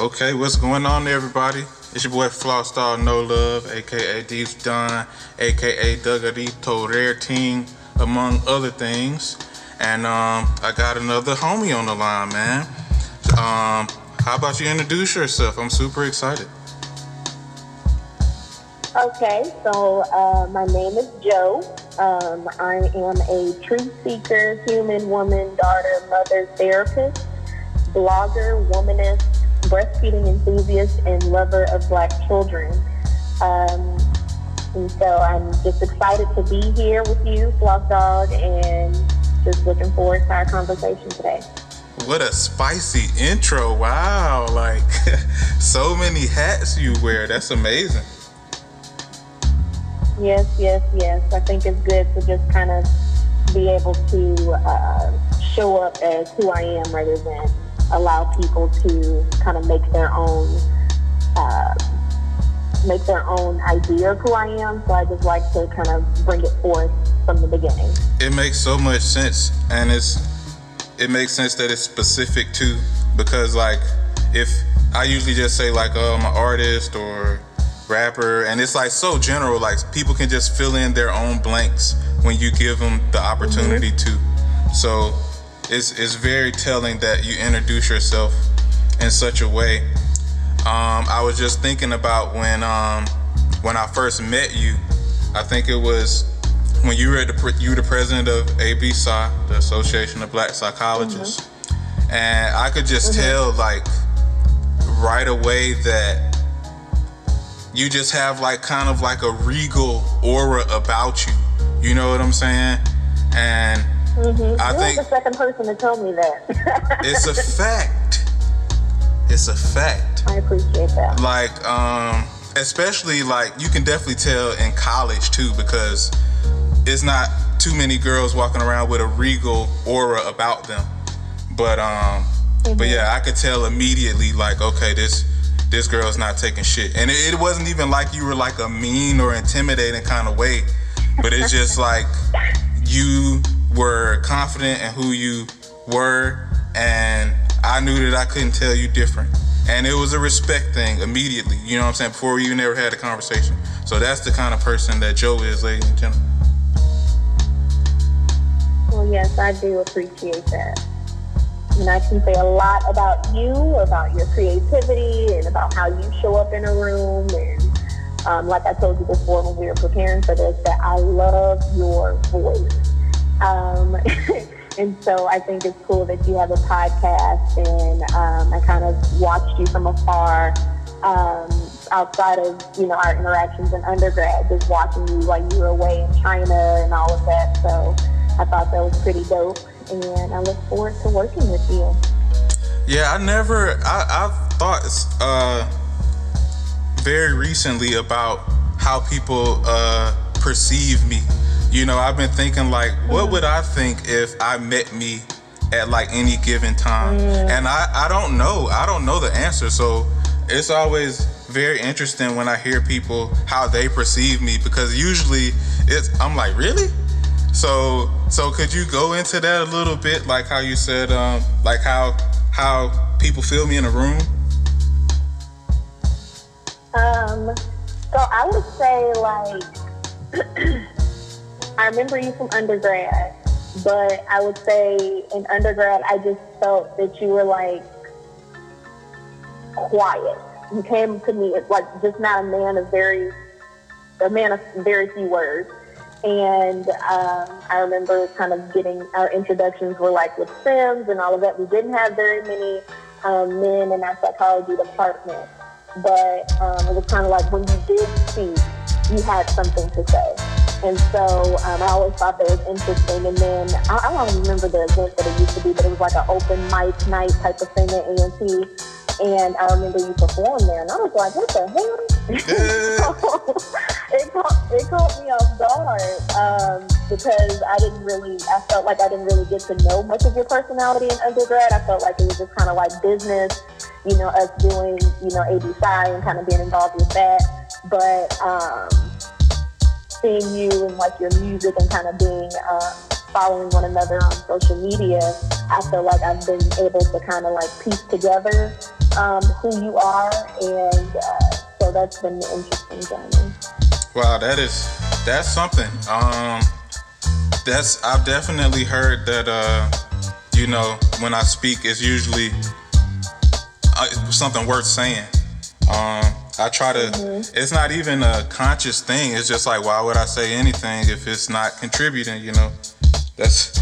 Okay, what's going on, everybody? It's your boy Flostar No Love, aka Deep Don, aka Dougadito Rare Team, among other things. And um, I got another homie on the line, man. Um, how about you introduce yourself? I'm super excited. Okay, so uh, my name is Jo. Um, I am a truth seeker, human, woman, daughter, mother, therapist, blogger, womanist, breastfeeding enthusiast, and lover of black children. Um, and so I'm just excited to be here with you, FlossDawg, and just looking forward to our conversation today. What a spicy intro. Wow. Like, so many hats you wear. That's amazing. Yes, yes, yes. I think it's good to just kind of be able to uh, show up as who I am rather than allow people to kind of make their own uh, make their own idea of who I am. So I just like to kind of bring it forth from the beginning. It makes so much sense, and it's it makes sense that it's specific too, because like if I usually just say like oh I'm an artist or rapper, and it's like so general, like people can just fill in their own blanks when you give them the opportunity mm-hmm. to. So it's it's very telling that you introduce yourself in such a way. Um, I was just thinking about when um, when I first met you. I think it was when you were the you were the president of ABPsi, the Association of Black Psychologists, mm-hmm. and I could just mm-hmm. tell like right away that you just have like kind of like a regal aura about you. You know what I'm saying? And mm-hmm. I You're think the second person to tell me that. it's a fact. It's a fact. I appreciate that. Like, um, especially like you can definitely tell in college too because it's not too many girls walking around with a regal aura about them. But um, mm-hmm. but yeah, I could tell immediately like, okay, this this girl's not taking shit. And it, it wasn't even like you were like a mean or intimidating kind of way, but it's just like you were confident in who you were, and I knew that I couldn't tell you different. And it was a respect thing immediately, you know what I'm saying, before we even ever had a conversation. So that's the kind of person that Jo is, ladies and gentlemen. Well, yes, I do appreciate that. And I can say a lot about you, about your creativity, and about how you show up in a room. And um, like I told you before when we were preparing for this, that I love your voice. Um, and so I think it's cool that you have a podcast, and um, I kind of watched you from afar. Um, outside of you know our interactions in undergrad, just watching you while you were away in China and all of that. So I thought that was pretty dope, and I look forward to working with you. Yeah, I never, I, I've thought uh, very recently about how people uh, perceive me. You know, I've been thinking like, what would I think if I met me at like any given time? Mm. And I, I don't know. I don't know the answer. So it's always very interesting when I hear people how they perceive me because usually it's I'm like, really? So so could you go into that a little bit, like how you said, um, like how how people feel me in a room? Um, so I would say like I remember you from undergrad, but I would say in undergrad I just felt that you were like quiet. You came to me as like just not a man of very a man of very few words and um, I remember kind of getting our introductions were like with Sims and all of that. We didn't have very many um, men in our psychology department, but um, it was kind of like when you did speak, you had something to say. And so um, I always thought that was interesting. And then I, I don't remember the event that it used to be, but it was like an open mic night type of thing at A&T and I remember you performed there, and I was like, "What the hell?" it caught it caught me off guard um, because I didn't really. I felt like I didn't really get to know much of your personality in undergrad. I felt like it was just kind of like business, you know, us doing you know ABPsi and kind of being involved with that. But um, seeing you and like your music and kind of being um, following one another on social media, I feel like I've been able to kind of like piece together um, who you are, and uh, so that's been an interesting journey. Wow, that is that's something. Um, that's I've definitely heard that. Uh, you know, when I speak, it's usually uh, something worth saying. Um, I try to. Mm-hmm. It's not even a conscious thing. It's just like, why would I say anything if it's not contributing? You know, that's.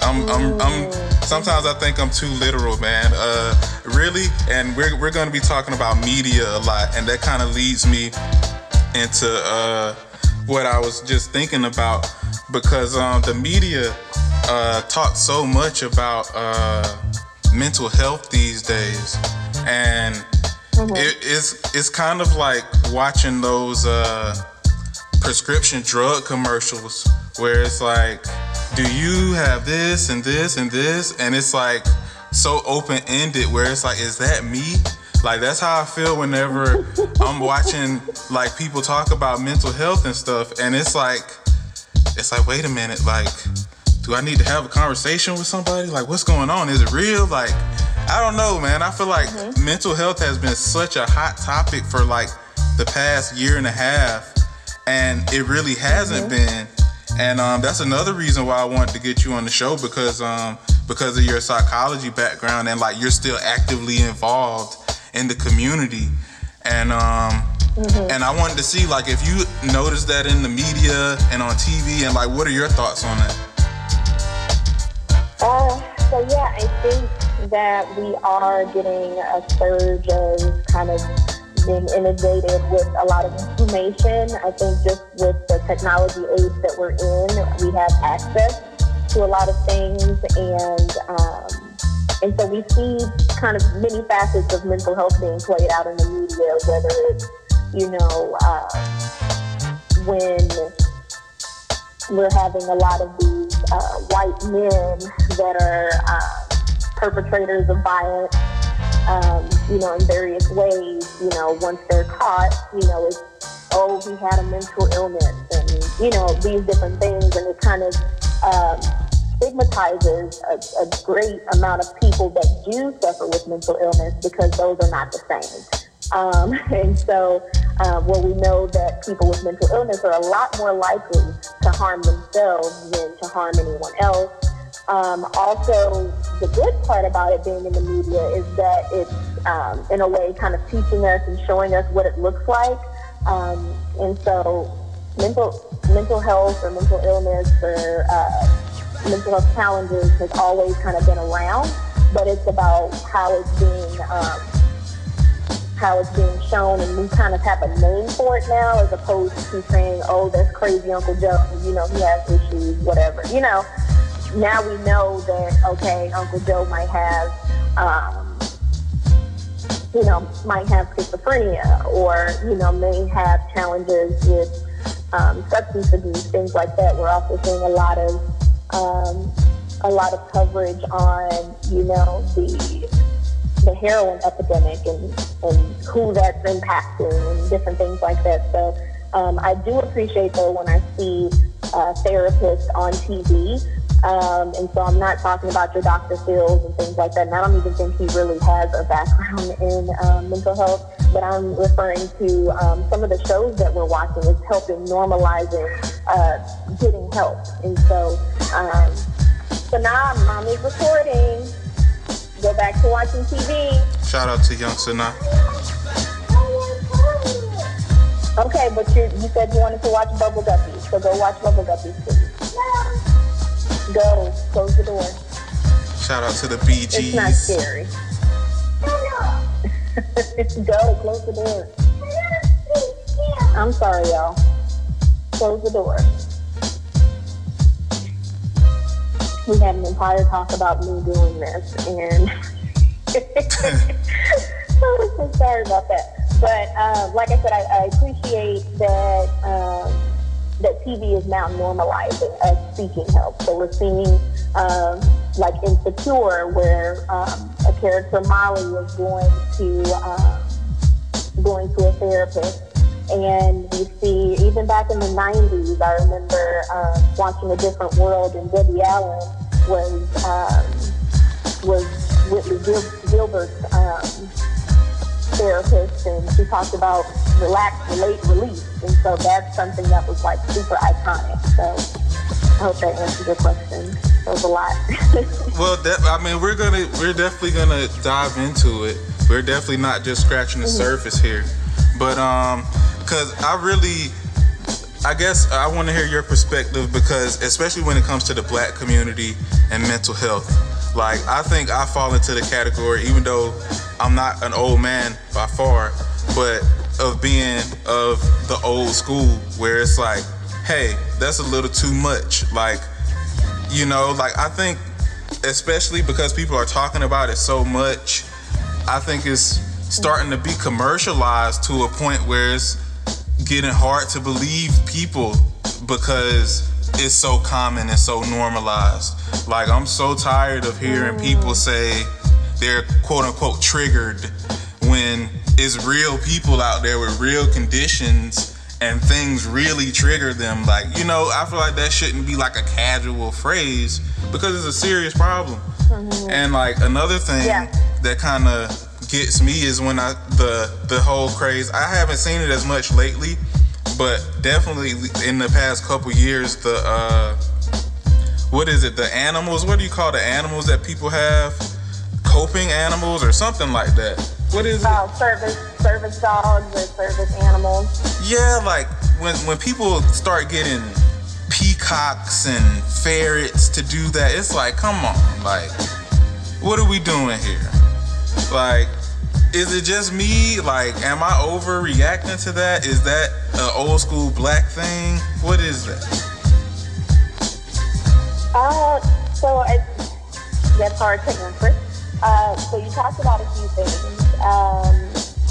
I'm, I'm, I'm, sometimes I think I'm too literal, man. Uh, really, and we're, we're going to be talking about media a lot, and that kind of leads me into uh, what I was just thinking about because um, the media uh, talks so much about uh, mental health these days, and mm-hmm. it, it's it's kind of like watching those uh, prescription drug commercials where it's like, do you have this and this and this, and it's like so open ended where it's like, is that me? Like that's how I feel whenever I'm watching like people talk about mental health and stuff, and it's like, it's like, wait a minute, like do I need to have a conversation with somebody? Like, what's going on? Is it real? Like, I don't know, man. I feel like mm-hmm. mental health has been such a hot topic for like the past year and a half, and it really hasn't mm-hmm. been. And um, that's another reason why I wanted to get you on the show because um, because of your psychology background and like you're still actively involved in the community. And um, Mm-hmm. And I wanted to see like if you notice that in the media and on TV and like what are your thoughts on that? Uh, so yeah, I think that we are getting a surge of kind of being inundated with a lot of information. I think just with the technology age that we're in, we have access to a lot of things, and um, and so we see kind of many facets of mental health being played out in the media, whether it's you know uh, when we're having a lot of these uh, white men that are uh, perpetrators of violence, um, you know, in various ways. You know, once they're caught, you know, it's oh, he had a mental illness, and you know, these different things, and it kind of um, stigmatizes a, a great amount of people that do suffer with mental illness because those are not the same. Um, and so, uh, well, we know that people with mental illness are a lot more likely to harm themselves than to harm anyone else. Um, also, the good part about it being in the media is that it's, um, in a way, kind of teaching us and showing us what it looks like. Um, and so, mental mental health or mental illness or uh, mental health challenges has always kind of been around, but it's about how it's being um, how it's being shown, and we kind of have a name for it now, as opposed to saying, "Oh, that's crazy Uncle Joe. You know, he has issues, whatever." You know, now we know that okay, Uncle Joe might have, um, you know, might have schizophrenia, or you know, may have challenges with um, substance abuse, things like that. We're also seeing a lot of um, a lot of coverage on, you know, the the heroin epidemic and, and who that's impacting and different things like that. So um, I do appreciate though when I see uh, therapists on TV. Um, and so I'm not talking about your Dr. Phil's and things like that. And I don't even think he really has a background in um, mental health. But I'm referring to um, some of the shows that we're watching is helping normalizing uh, getting help. And so, um, so now mom is recording go back to watching TV. Shout out to Young Sana. Okay, but you, you said you wanted to watch Bubble Guppies, so go watch Bubble Guppies, please. Go, close the door. Shout out to the BGs. It's not scary. go, close the door. I'm sorry, y'all. Close the door. we had an entire talk about me doing this, and I'm so sorry about that. But uh, like I said, I, I appreciate that um, that TV is now normalizing us seeking help. So we're seeing um, like Insecure, where um, a character Molly is going to um, going to a therapist and we see even back in the 90s i remember uh, watching a different world and debbie allen was um, was Whitley Gil- Gilbert's um, therapist, and she talked about relax, relate, release, and so that's something that was like super iconic. So I hope that answers your question. That was a lot. well, de- I mean, we're gonna we're definitely gonna dive into it. We're definitely not just scratching the mm-hmm. surface here, but um, cause I really. I guess I want to hear your perspective because, especially when it comes to the black community and mental health, like I think I fall into the category, even though I'm not an old man by far, but of being of the old school where it's like, hey, that's a little too much. Like, you know, like I think, especially because people are talking about it so much, I think it's starting to be commercialized to a point where it's getting hard to believe people because it's so common and so normalized. Like I'm so tired of hearing mm. people say they're quote unquote triggered when it's real people out there with real conditions and things really trigger them. Like, you know, I feel like that shouldn't be like a casual phrase because it's a serious problem. Mm-hmm. And like another thing yeah. that kind of gets me is when I the the whole craze. I haven't seen it as much lately, but definitely in the past couple years, the uh, what is it? The animals? What do you call the animals that people have? Coping animals or something like that. What is it? Oh, service service dogs or service animals. Yeah, like when when people start getting peacocks and ferrets to do that, it's like, come on, like, what are we doing here? Like, is it just me? Like, am I overreacting to that? Is that an old school black thing? What is that? Uh, so it, that's hard to answer. Uh, so you talked about a few things. Um,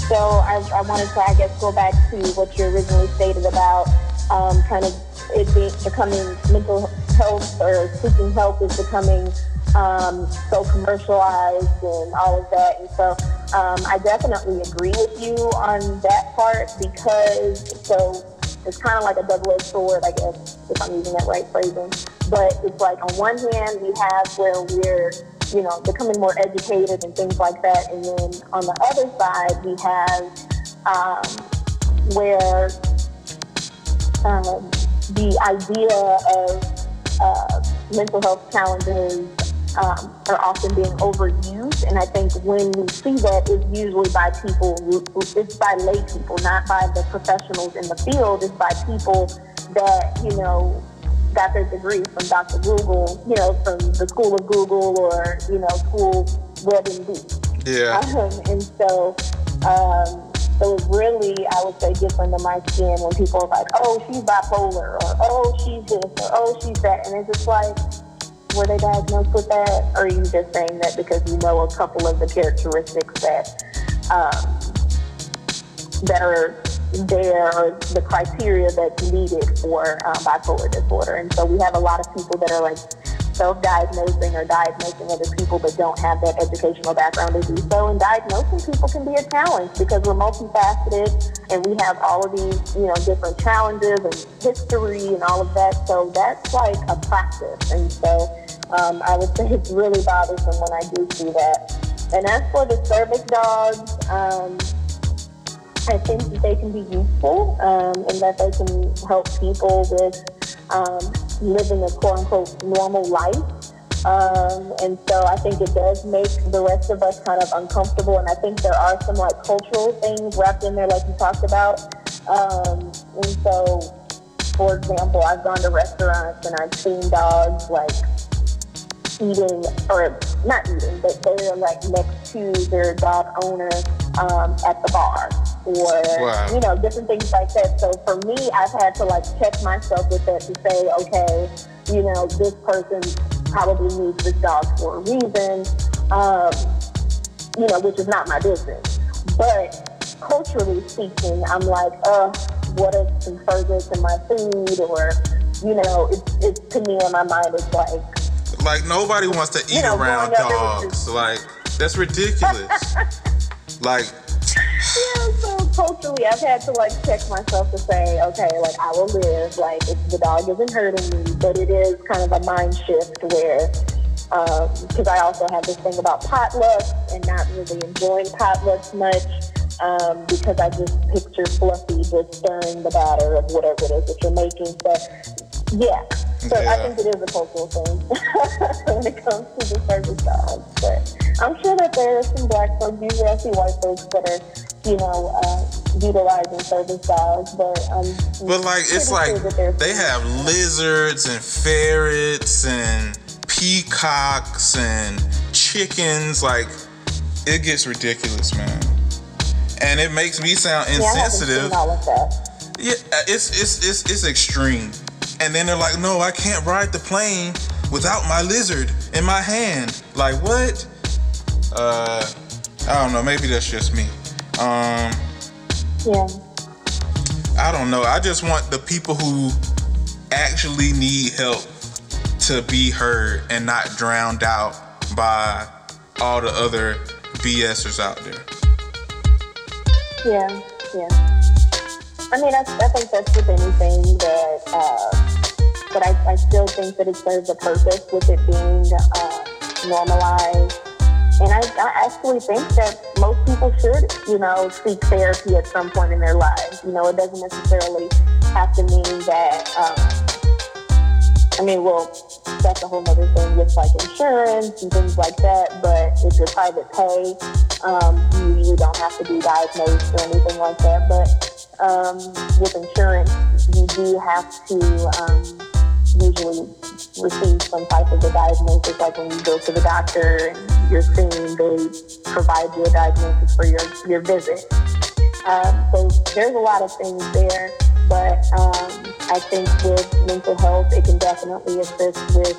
so I, I, wanted to, I guess, go back to what you originally stated about um, kind of it being becoming mental health or seeking help is becoming um, so commercialized and all of that. And so um, I definitely agree with you on that part because so it's kind of like a double-edged sword, I guess, if I'm using that right phrasing. But it's like on one hand we have where we're you know, becoming more educated and things like that. And then on the other side, we have um, where um, the idea of uh, mental health challenges um, are often being overused. And I think when we see that, it's usually by people, it's by lay people, not by the professionals in the field. It's by people that, you know, got their degree from Dr. Google, you know, from the School of Google or, you know, School WebMD. Yeah. Um, and so, um, so it really, I would say, gets under my skin when people are like, oh, she's bipolar, or oh, she's this, or oh, she's that. And it's just like, were they diagnosed with that? Or are you just saying that because you know a couple of the characteristics that um, that are there or the criteria that's needed for um, bipolar disorder. And so we have a lot of people that are like self-diagnosing or diagnosing other people but don't have that educational background to do so. And diagnosing people can be a challenge because we're multifaceted and we have all of these, you know, different challenges and history and all of that. So that's like a practice. And so um, I would say it's really bothersome when I do see that. And as for the service dogs, um, I think that they can be useful um, and that they can help people with um, living a quote unquote normal life. Um, and so I think it does make the rest of us kind of uncomfortable. And I think there are some like cultural things wrapped in there, like you talked about. Um, and so, for example, I've gone to restaurants and I've seen dogs like eating, or not eating, but they're like next to their dog owner um, at the bar or wow. you know different things like that. So for me, I've had to like check myself with that to say, okay, you know, this person probably needs this dog for a reason, um, you know, which is not my business. But culturally speaking, I'm like, uh, what if some further to my food or you know, it's, it's to me in my mind, it's like. Like nobody wants to eat you know, around dogs. Just... Like that's ridiculous. like yeah, so culturally, I've had to like check myself to say, okay, like I will live, like if the dog isn't hurting me, but it is kind of a mind shift where, because um, I also have this thing about potlucks and not really enjoying potlucks much um, because I just picture Fluffy just stirring the batter of whatever it is that you're making. So, yeah. So yeah. I think it is a cultural thing when it comes to the service dogs. But I'm sure that there are some black folks, usually I see white folks that are, you know, uh, utilizing service dogs. But um, but like it's like sure they have lizards and ferrets and peacocks and chickens. Like it gets ridiculous, man and it makes me sound insensitive. Yeah, uh, it's it's it's it's extreme. And then they're like, "No, I can't ride the plane without my lizard in my hand." Like what? Uh, I don't know. Maybe that's just me. Um, yeah. I don't know. I just want the people who actually need help to be heard and not drowned out by all the other BSers out there. Yeah, yeah. I mean, I, I think that's with anything that, uh, but I, I still think that it serves a purpose with it being uh, normalized. And I, I actually think that most people should, you know, seek therapy at some point in their lives. You know, it doesn't necessarily have to mean that, um, I mean, well, that's a whole other thing with like insurance and things like that. But if you're private pay, um, you usually don't have to be diagnosed or anything like that. But um, with insurance, you do have to um, usually receive some type of a diagnosis, like when you go to the doctor and you're seen, they provide you a diagnosis for your, your visit. Um, so there's a lot of things there, but um, I think with mental health, it can definitely assist with,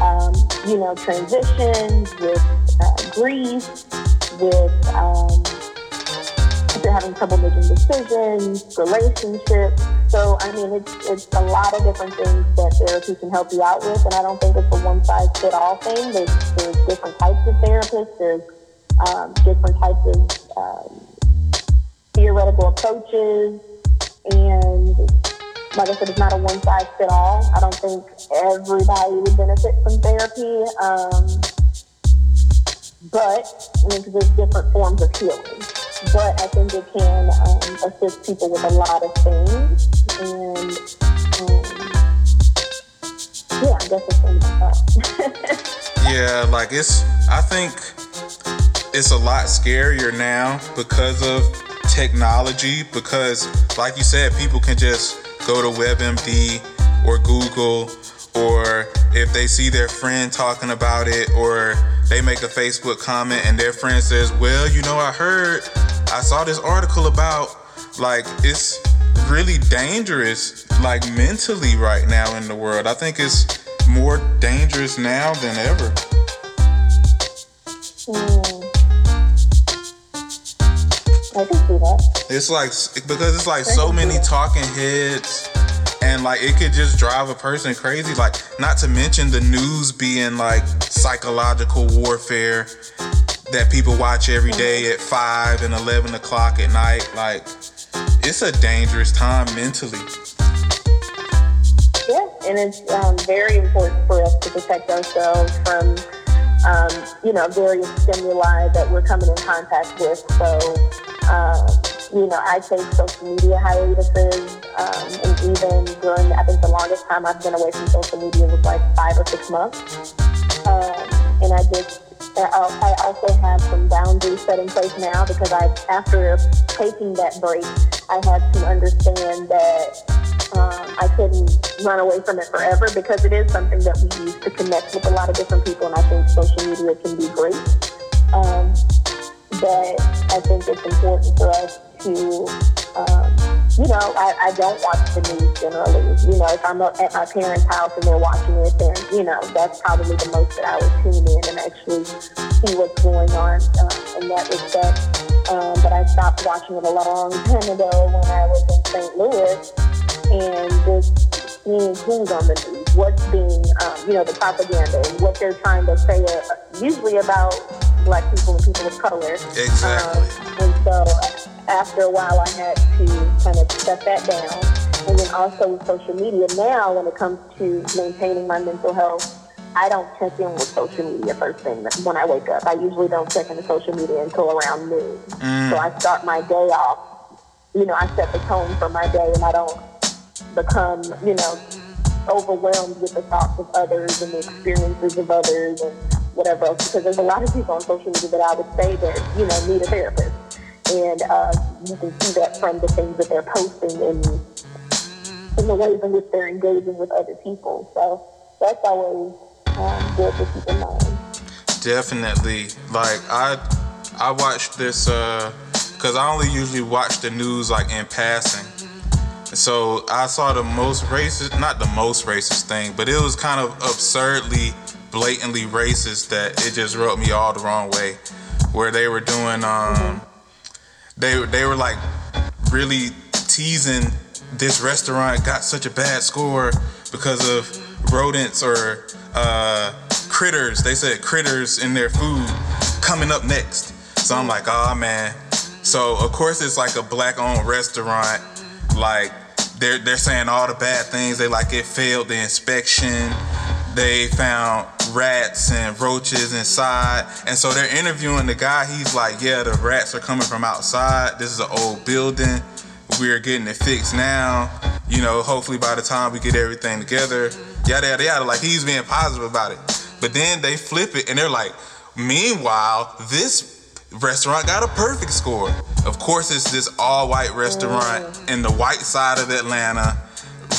um, you know, transitions, with uh, grief, with you're having trouble making decisions, relationships. So, I mean, it's, it's a lot of different things that therapy can help you out with, and I don't think it's a one size fit all thing. There's, there's different types of therapists, there's um, different types of um, theoretical approaches, and like I said, it's not a one size fit all. I don't think everybody would benefit from therapy. Um, but I mean, there's different forms of healing. But I think it can um, assist people with a lot of things, and um, yeah, I guess it's in yeah, like it's. I think it's a lot scarier now because of technology. Because, like you said, people can just go to WebMD or Google, or if they see their friend talking about it, or they make a Facebook comment and their friend says, Well, you know, I heard, I saw this article about, like, it's really dangerous, like, mentally right now in the world. I think it's more dangerous now than ever. Mm. I can see that. It's like, because it's like so many talking heads and like it could just drive a person crazy. Like not to mention the news being like psychological warfare that people watch every day at 5 and 11 o'clock at night. Like it's a dangerous time mentally. Yeah and it's um, very important for us to protect ourselves from um, you know various stimuli that we're coming in contact with. So um, you know, I take social media hiatuses, um, and even during, I think the longest time I've been away from social media was like five or six months. Um, and I just, I also have some boundaries set in place now because I, after taking that break, I had to understand that um, I couldn't run away from it forever because it is something that we use to connect with a lot of different people, and I think social media can be great. Um, but I think it's important for us to, um, you know, I, I don't watch the news generally. You know, if I'm at my parents' house and they're watching it, then, you know, that's probably the most that I would tune in and actually see what's going on uh, in that respect. Um, but I stopped watching it a long time ago when I was in St. Louis and just seeing who's on the news, what's being, um, you know, the propaganda and what they're trying to say, uh, usually about black people and people of color. Exactly. Um, and so after a while, I had to kind of shut that down. And then also with social media now, when it comes to maintaining my mental health, I don't check in with social media first thing when I wake up. I usually don't check into social media until around noon. Mm. So I start my day off, you know, I set the tone for my day and I don't become, you know, overwhelmed with the thoughts of others and the experiences of others and whatever else. Because there's a lot of people on social media that I would say that, you know, need a therapist. And uh, you can see that from the things that they're posting and in the ways in which they're engaging with other people. So that's always um, good to keep in mind. Definitely. Like I, I watched this because uh, I only usually watch the news like in passing. So I saw the most racist, not the most racist thing, but it was kind of absurdly, blatantly racist that it just rubbed me all the wrong way. Where they were doing, um, they they were like really teasing this restaurant got such a bad score because of rodents or uh, critters. They said critters in their food coming up next. So I'm like, oh man. So of course it's like a black-owned restaurant. Like they're they're saying all the bad things. They like it failed the inspection. They found rats and roaches inside, and so they're interviewing the guy. He's like, yeah, the rats are coming from outside. This is an old building. We're getting it fixed now. You know, hopefully by the time we get everything together, yada yada yada. Like he's being positive about it. But then they flip it and they're like, meanwhile, this restaurant got a perfect score. Of course, it's this all white restaurant mm. in the white side of Atlanta,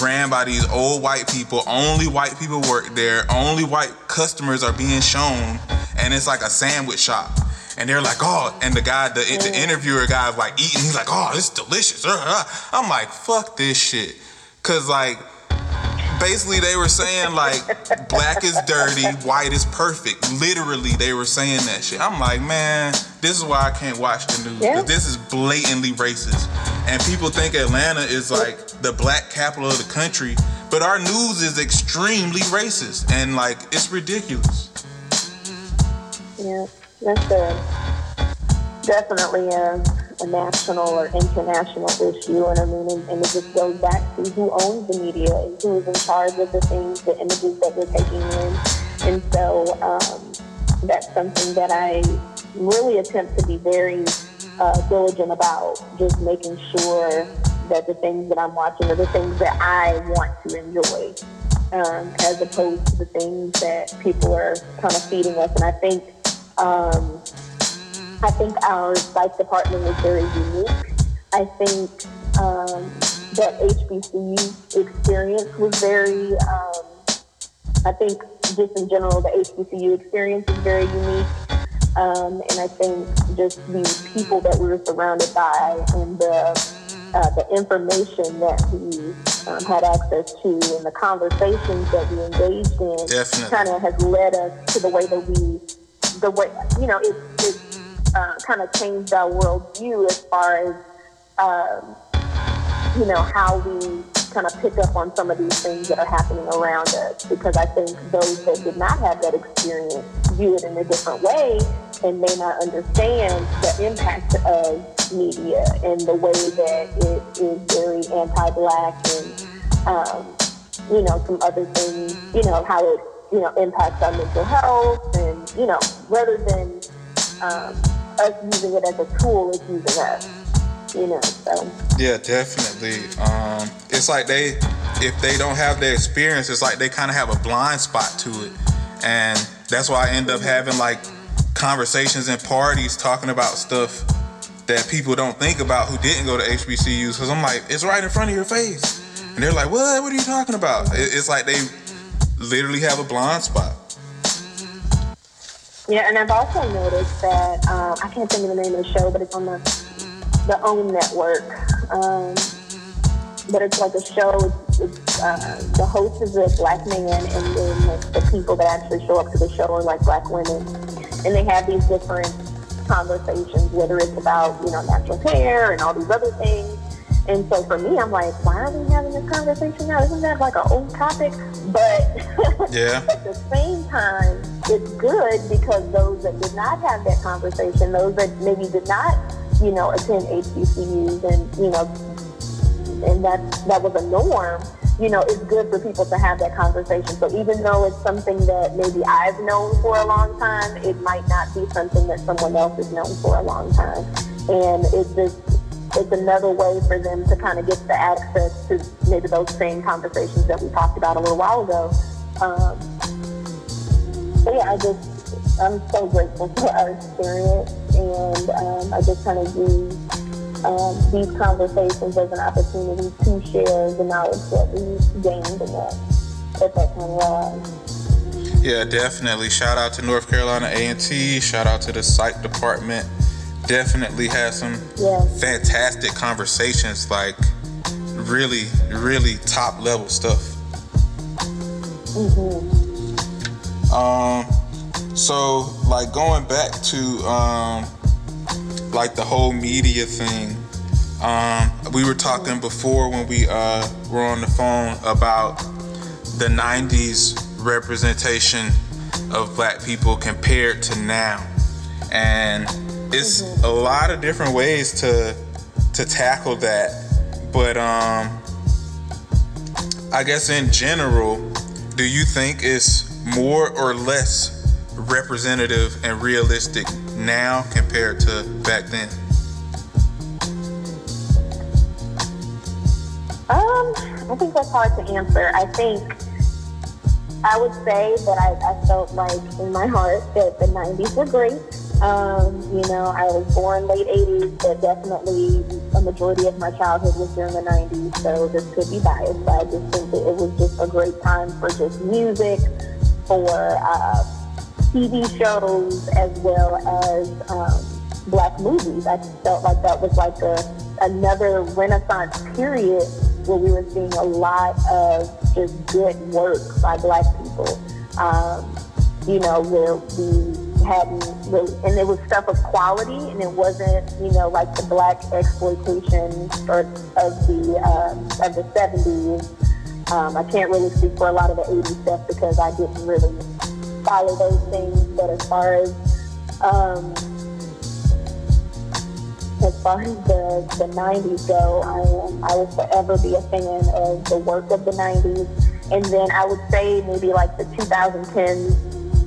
ran by these old white people. Only white people work there. Only white customers are being shown. And it's like a sandwich shop. And they're like, oh, and the guy, the, the mm. interviewer guy, is like eating. He's like, oh, this is delicious. I'm like, fuck this shit. Cause like, basically they were saying like black is dirty, white is perfect. Literally, they were saying that shit. I'm like, man, this is why I can't watch the news. Yeah. This is blatantly racist. And people think Atlanta is like the black capital of the country, but our news is extremely racist and like it's ridiculous. Yeah, that's a, definitely a a national or international issue. And I mean, and, and, it just goes back to who owns the media and who is in charge of the things, the images that we're taking in. And so um, that's something that I really attempt to be very uh, diligent about, just making sure that the things that I'm watching are the things that I want to enjoy. Um, as opposed to the things that people are kind of feeding us. And I think um, I think our psych department is very unique. I think um, that HBCU experience was very, um, I think just in general, the HBCU experience is very unique. Um, and I think just the people that we were surrounded by and the, uh, the information that we um, had access to and the conversations that we engaged in kind of has led us to the way that we, the way, you know, it, it uh, kind of changed our worldview as far as, um, you know, how we kind of pick up on some of these things that are happening around us. Because I think those that did not have that experience view it in a different way and may not understand the impact of media and the way that it is very anti-black and, um, you know, some other things, you know, how it, you know, impacts our mental health and, you know, rather than um, us using it as a tool is using us. You know, so. Yeah, definitely. Um, it's like they, if they don't have the experience, it's like they kind of have a blind spot to it, and that's why I end up having like conversations and parties talking about stuff that people don't think about who didn't go to HBCUs. Because I'm like, it's right in front of your face, and they're like, what? What are you talking about? It's like they literally have a blind spot. Yeah, and I've also noticed that um, I can't think of the name of the show, but it's on the the OWN network. Um, but it's like a show. It's, it's, uh, the host is a black man, and then like, the people that actually show up to the show are like black women, and they have these different conversations, whether it's about you know natural hair and all these other things. And so for me, I'm like, why are we having this conversation now? Isn't that like an old topic? But yeah. at the same time, it's good because those that did not have that conversation, those that maybe did not, you know, attend HBCUs and, you know, and that that was a norm, you know, it's good for people to have that conversation. So even though it's something that maybe I've known for a long time, it might not be something that someone else has known for a long time. And it just, it's another way for them to kind of get the access to maybe those same conversations that we talked about a little while ago. Um, so yeah, I just, I'm so grateful for our experience and um, I just kind of use um, these conversations as an opportunity to share the knowledge that we gained in that at that time of Yeah, definitely. Shout out to North Carolina A&T. Shout out to the psych department. Definitely had some fantastic conversations, like really, really top level stuff. Mm-hmm. Um, so like going back to um, like the whole media thing. Um, we were talking before when we uh, were on the phone about the 90s representation of black people compared to now. And it's mm-hmm. a lot of different ways to to tackle that. But um I guess in general, do you think it's more or less representative and realistic now compared to back then? Um, I think that's hard to answer. I think I would say that I, I felt like in my heart that the 90s were great. Um, you know, I was born late 80s, but definitely a majority of my childhood was during the 90s, so this could be biased, but I just think that it was just a great time for just music, for uh, TV shows as well as um, black movies. I just felt like that was like a another renaissance period where we were seeing a lot of just good work by black people. Um, you know, where we hadn't really, and it was stuff of quality, and it wasn't, you know, like the black exploitation or of the um, of the '70s. Um, I can't really speak for a lot of the '80s stuff because I didn't really follow those things. But as far as um, as far as the, the 90s go, I, I will forever be a fan of the work of the 90s. And then I would say maybe like the 2010s,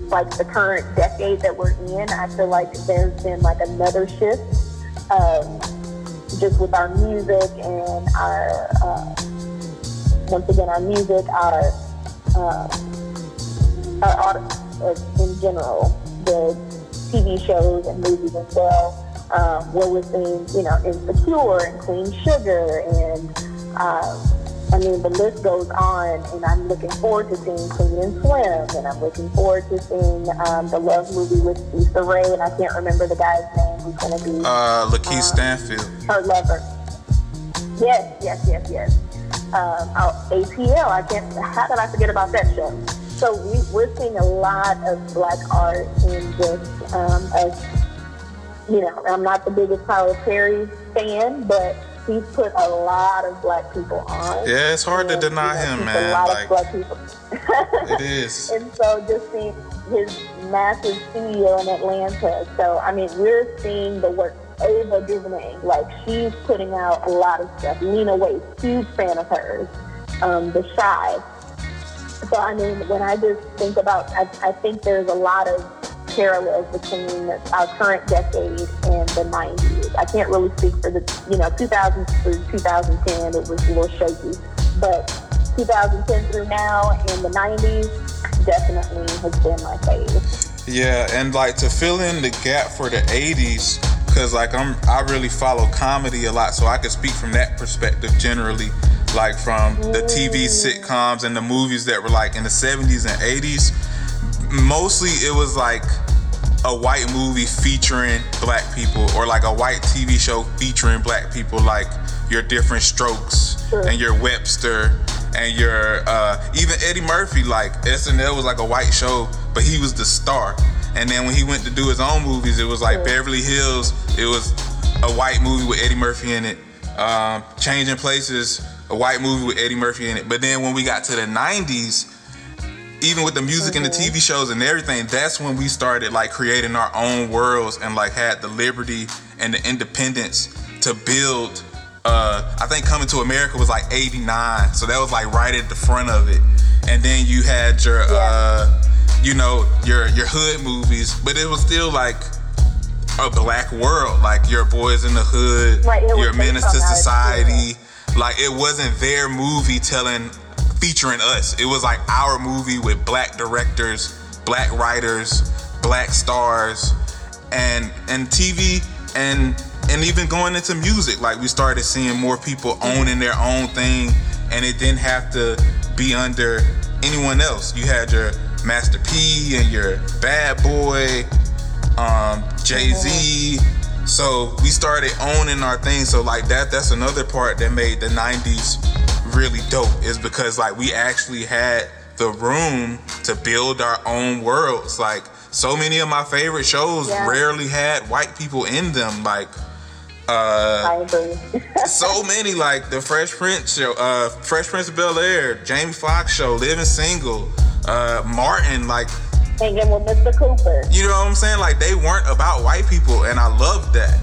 like the current decade that we're in, I feel like there's been like another shift um, just with our music and our, uh, once again, our music, our, uh, our art, in general, the TV shows and movies as well, um, where we're seeing, you know, Insecure and Queen Sugar and, um, I mean, the list goes on, and I'm looking forward to seeing Queen and Slim, and I'm looking forward to seeing um, the Love movie with Issa Rae, and I can't remember the guy's name who's going to be. Uh, Lakeith uh, Stanfield. Her lover. Yes, yes, yes, yes. Um, oh, ATL. I can't. How did I forget about that show? So we, we're seeing a lot of black art in just um, as you know, I'm not the biggest Tyler Perry fan, but he's put a lot of black people on. Yeah, it's hard to deny him, man. A lot like, of black people. it is. And so just seeing his massive studio in Atlanta. So I mean, we're seeing the work. Ava DuVernay, like she's putting out a lot of stuff. Lena Waithe, huge fan of hers. Um, the Chi. so I mean, when I just think about, I, I think there's a lot of parallels between our current decade and the 90s. I can't really speak for the, you know, 2000 through 2010, it was a little shaky. But 2010 through now and the 90s definitely has been my favorite. Yeah, and like to fill in the gap for the 80s, because like I'm, I really follow comedy a lot, so I can speak from that perspective generally like from the TV mm. sitcoms and the movies that were like in the 70s and 80s. Mostly it was like a white movie featuring black people or like a white TV show featuring black people like your different strokes sure. and your Webster and your uh, even Eddie Murphy like SNL was like a white show but he was the star and then when he went to do his own movies it was like sure. Beverly Hills it was a white movie with Eddie Murphy in it um, Changing Places a white movie with Eddie Murphy in it. But then when we got to the 90s, even with the music mm-hmm. and the TV shows and everything, that's when we started like creating our own worlds and like had the liberty and the independence to build Uh, I think Coming to America was like '89, so that was like right at the front of it. And then you had your, yeah. uh, you know, your your hood movies, but it was still like a black world. Like your boys in the hood, right, your menace to society. Like it wasn't their movie telling featuring us. It was like our movie with black directors, black writers, black stars, and and TV and and even going into music. Like we started seeing more people owning their own thing, and it didn't have to be under anyone else. You had your Master P and your Bad Boy, um, Jay Z. So we started owning our thing. So like that, that's another part that made the '90s really dope. Is because like we actually had the room to build our own worlds. Like so many of my favorite shows yeah. rarely had white people in them. Like uh, so many like the Fresh Prince show, uh, Fresh Prince of Bel Air, Jamie Foxx show, Living Single, uh, Martin, like hanging with Mr. Cooper. You know what I'm saying? Like they weren't about white people, and I loved that.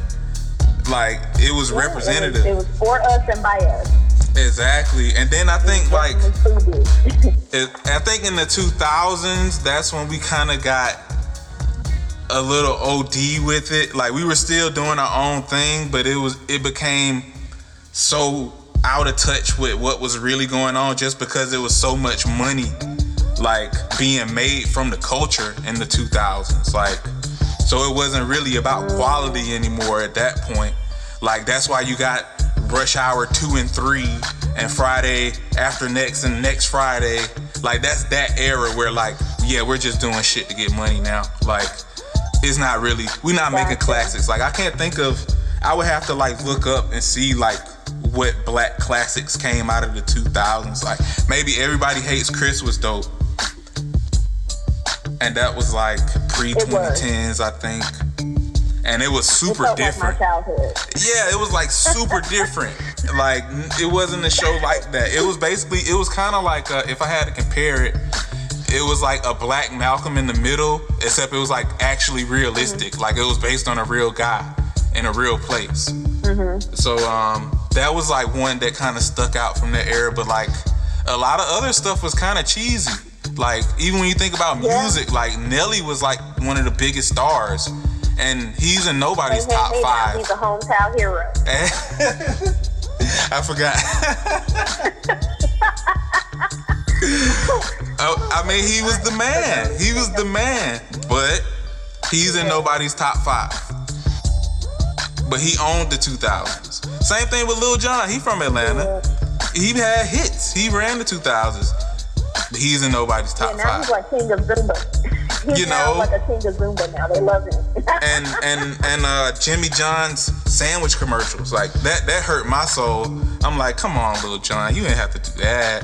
Like it was yeah, representative. It was, it was, for us and by us. Exactly, and then I think like, it, I think in the 2000s, that's when we kind of got a little OD with it. Like we were still doing our own thing, but it was it became so out of touch with what was really going on just because it was so much money like being made from the culture in the 2000s. Like so it wasn't really about quality anymore at that point. Like that's why you got Rush Hour 2 and 3 and Friday after next and next Friday. Like that's that era where like yeah, we're just doing shit to get money now. Like it's not really we're not making classics. Like I can't think of I would have to like look up and see like what black classics came out of the 2000s. Like maybe Everybody Hates Chris was dope. And that was like pre 2010s, I think. And it was super it different. Like yeah, it was like super different. Like it wasn't a show like that. It was basically it was kind of like uh, if I had to compare it, it was like a black Malcolm in the middle, except it was like actually realistic. Mm-hmm. Like it was based on a real guy in a real place. Mm-hmm. So um, that was like one that kind of stuck out from that era. But like a lot of other stuff was kind of cheesy. Like even when you think about music, like Nelly was like one of the biggest stars, and he's in nobody's hey, top hey, five. He's a hometown hero. I forgot. Oh, I mean, he was the man. He was the man. But he's in nobody's top five. But he owned the 2000s. Same thing with Lil Jon. He from Atlanta. He had hits. He ran the 2000s. He's in nobody's top yeah, now five. He's like king of Zumba. He's you know, like a king of Zumba now. They love him. and and and uh, Jimmy John's sandwich commercials, like that that hurt my soul. I'm like, come on, Lil Jon, you ain't have to do that.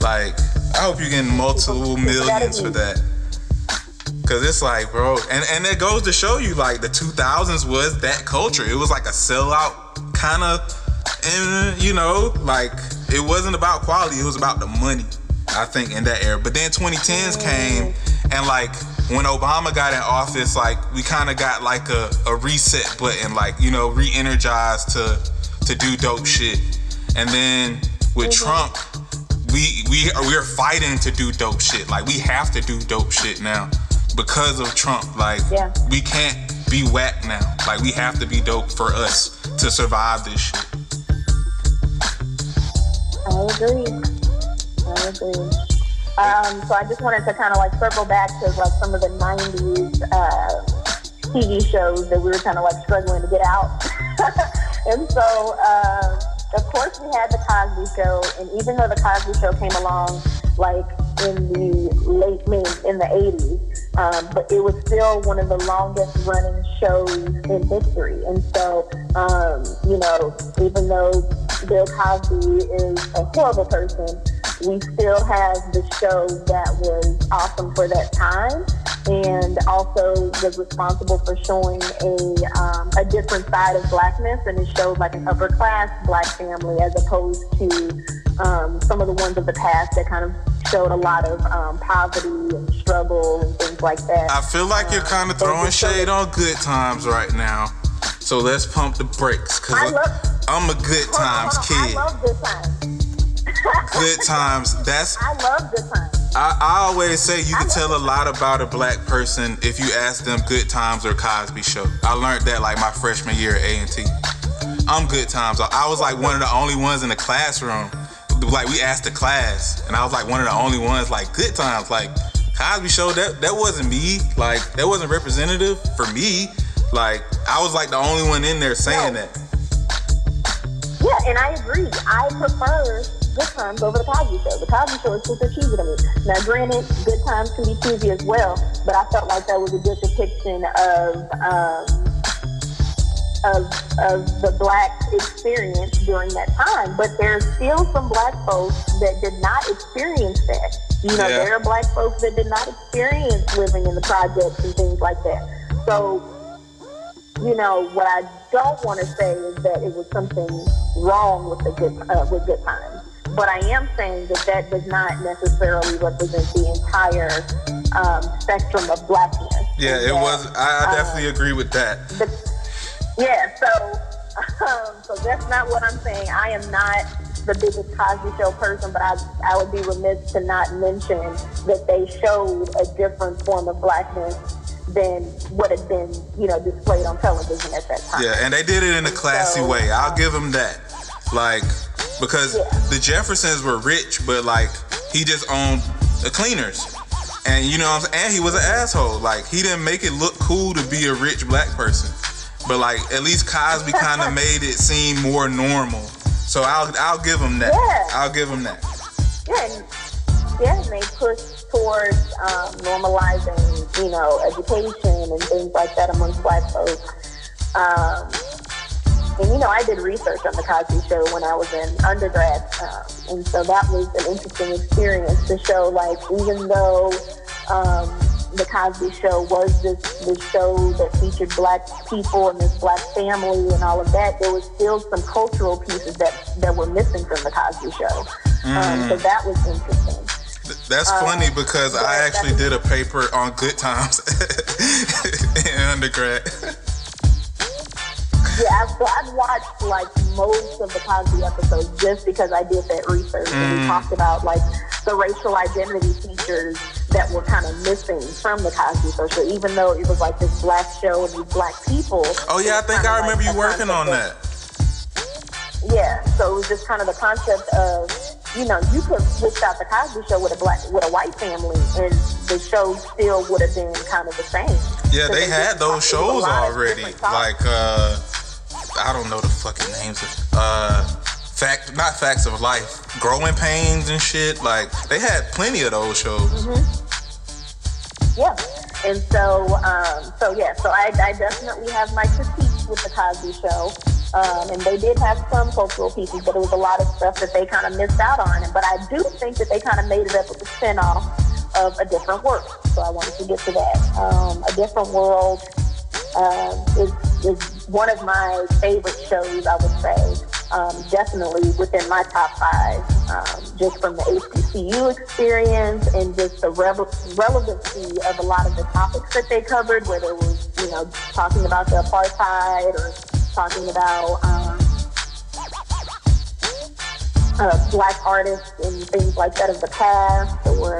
Like, I hope you're getting multiple millions for that. Cause it's like, bro, and and it goes to show you like the 2000s was that culture. It was like a sellout kind of, and you know, like it wasn't about quality. It was about the money. I think in that era. But then 2010s came, and like when Obama got in office, like we kind of got like a, a reset button, like you know, re-energized to to do dope shit. And then with mm-hmm. Trump, we we are, we're fighting to do dope shit. Like we have to do dope shit now because of Trump. Like yeah. we can't be whack now. Like we have to be dope for us to survive this shit. I agree. I. Um, so I just wanted to kind of like circle back to like some of the '90s uh, TV shows that we were kind of like struggling to get out, and so. Uh, of course we had the Cosby Show, and even though the Cosby Show came along like in the late in the 80s, um, but it was still one of the longest running shows in history. And so, um, you know, even though Bill Cosby is a horrible person, we still have the show that was awesome for that time and also was responsible for showing a, um, a different side of blackness and it showed like an upper class black family as opposed to um, some of the ones of the past that kind of showed a lot of um, poverty and struggle and things like that. I feel like you're um, kind of throwing shade on good times right now. So let's pump the brakes, cause I love, I'm a good times on. kid. I love good times. Good times. That's I love good times. I, I always say you can tell a lot about a black person if you ask them Good Times or Cosby Show. I learned that like my freshman year at A and T. I'm Good Times. I I was like one of the only ones in the classroom. Like we asked the class, and I was like one of the only ones like Good Times. Like Cosby Show, that that wasn't me. Like that wasn't representative for me. Like I was like the only one in there saying No. that. Yeah, and I agree. I prefer Good Times over the Cosby Show. The Cosby Show is super cheesy to me. Now, granted, Good Times can be cheesy as well, but I felt like that was a good depiction of um, of of the black experience during that time. But there's still some black folks that did not experience that. You know, Yeah. there are black folks that did not experience living in the projects and things like that. So you know, what I don't want to say is that it was something wrong with the good uh, with good times. But I am saying that that does not necessarily represent the entire um, spectrum of blackness. Yeah, it that, was. I, I definitely agree with that. the, yeah, so um, so that's not what I'm saying. I am not the biggest Cosby Show person, but I I would be remiss to not mention that they showed a different form of blackness than what had been you know displayed on television at that time. Yeah, and they did it in a classy So, way. I'll um, give them that. Like, because Yeah. the Jeffersons were rich, but like he just owned the cleaners. And you know what I'm saying? And he was an asshole. Like he didn't make it look cool to be a rich black person. But like at least Cosby kind of made it seem more normal. So I'll I'll give him that. Yeah. I'll give him that. yeah, and, yeah, and they push towards um, normalizing, you know, education and things like that amongst black folks. Um, and you know, I did research on the Cosby Show when I was in undergrad, um, and so that was an interesting experience to show, like, even though um, the Cosby Show was this this show that featured black people and this black family and all of that, there was still some cultural pieces that that were missing from the Cosby Show. Um, so that was interesting. That's Um, funny because I yeah, actually did a paper on good times in undergrad. Yeah, I've, so I've watched like most of the Cosby episodes just because I did that research and we talked about like the racial identity features that were kind of missing from the Cosby Show. So even though it was like this black show and these black people. Oh yeah, I think I like remember you working on that. of- Yeah, so it was just kind of the concept of, you know, you could switch out the Cosby Show with a black with a white family, and the show still would have been kind of the same. Yeah, So they had those talked- it was shows a lot of already. Like uh I don't know the fucking names of uh fact not facts of life. Growing pains and shit. Like they had plenty of those shows. Mm-hmm. Yeah. And so, um, so yeah, so I, I definitely have my critiques with the Cosby Show. Um, and they did have some cultural pieces, but it was a lot of stuff that they kind of missed out on. But I do think that they kind of made it up with the spinoff of A Different World. So I wanted to get to that. Um, a Different World um, is, is one of my favorite shows, I would say. Um, definitely within my top five, um, just from the HBCU experience and just the revel- relevancy of a lot of the topics that they covered, whether it was, you know, talking about the apartheid or talking about um, uh, black artists and things like that of the past, or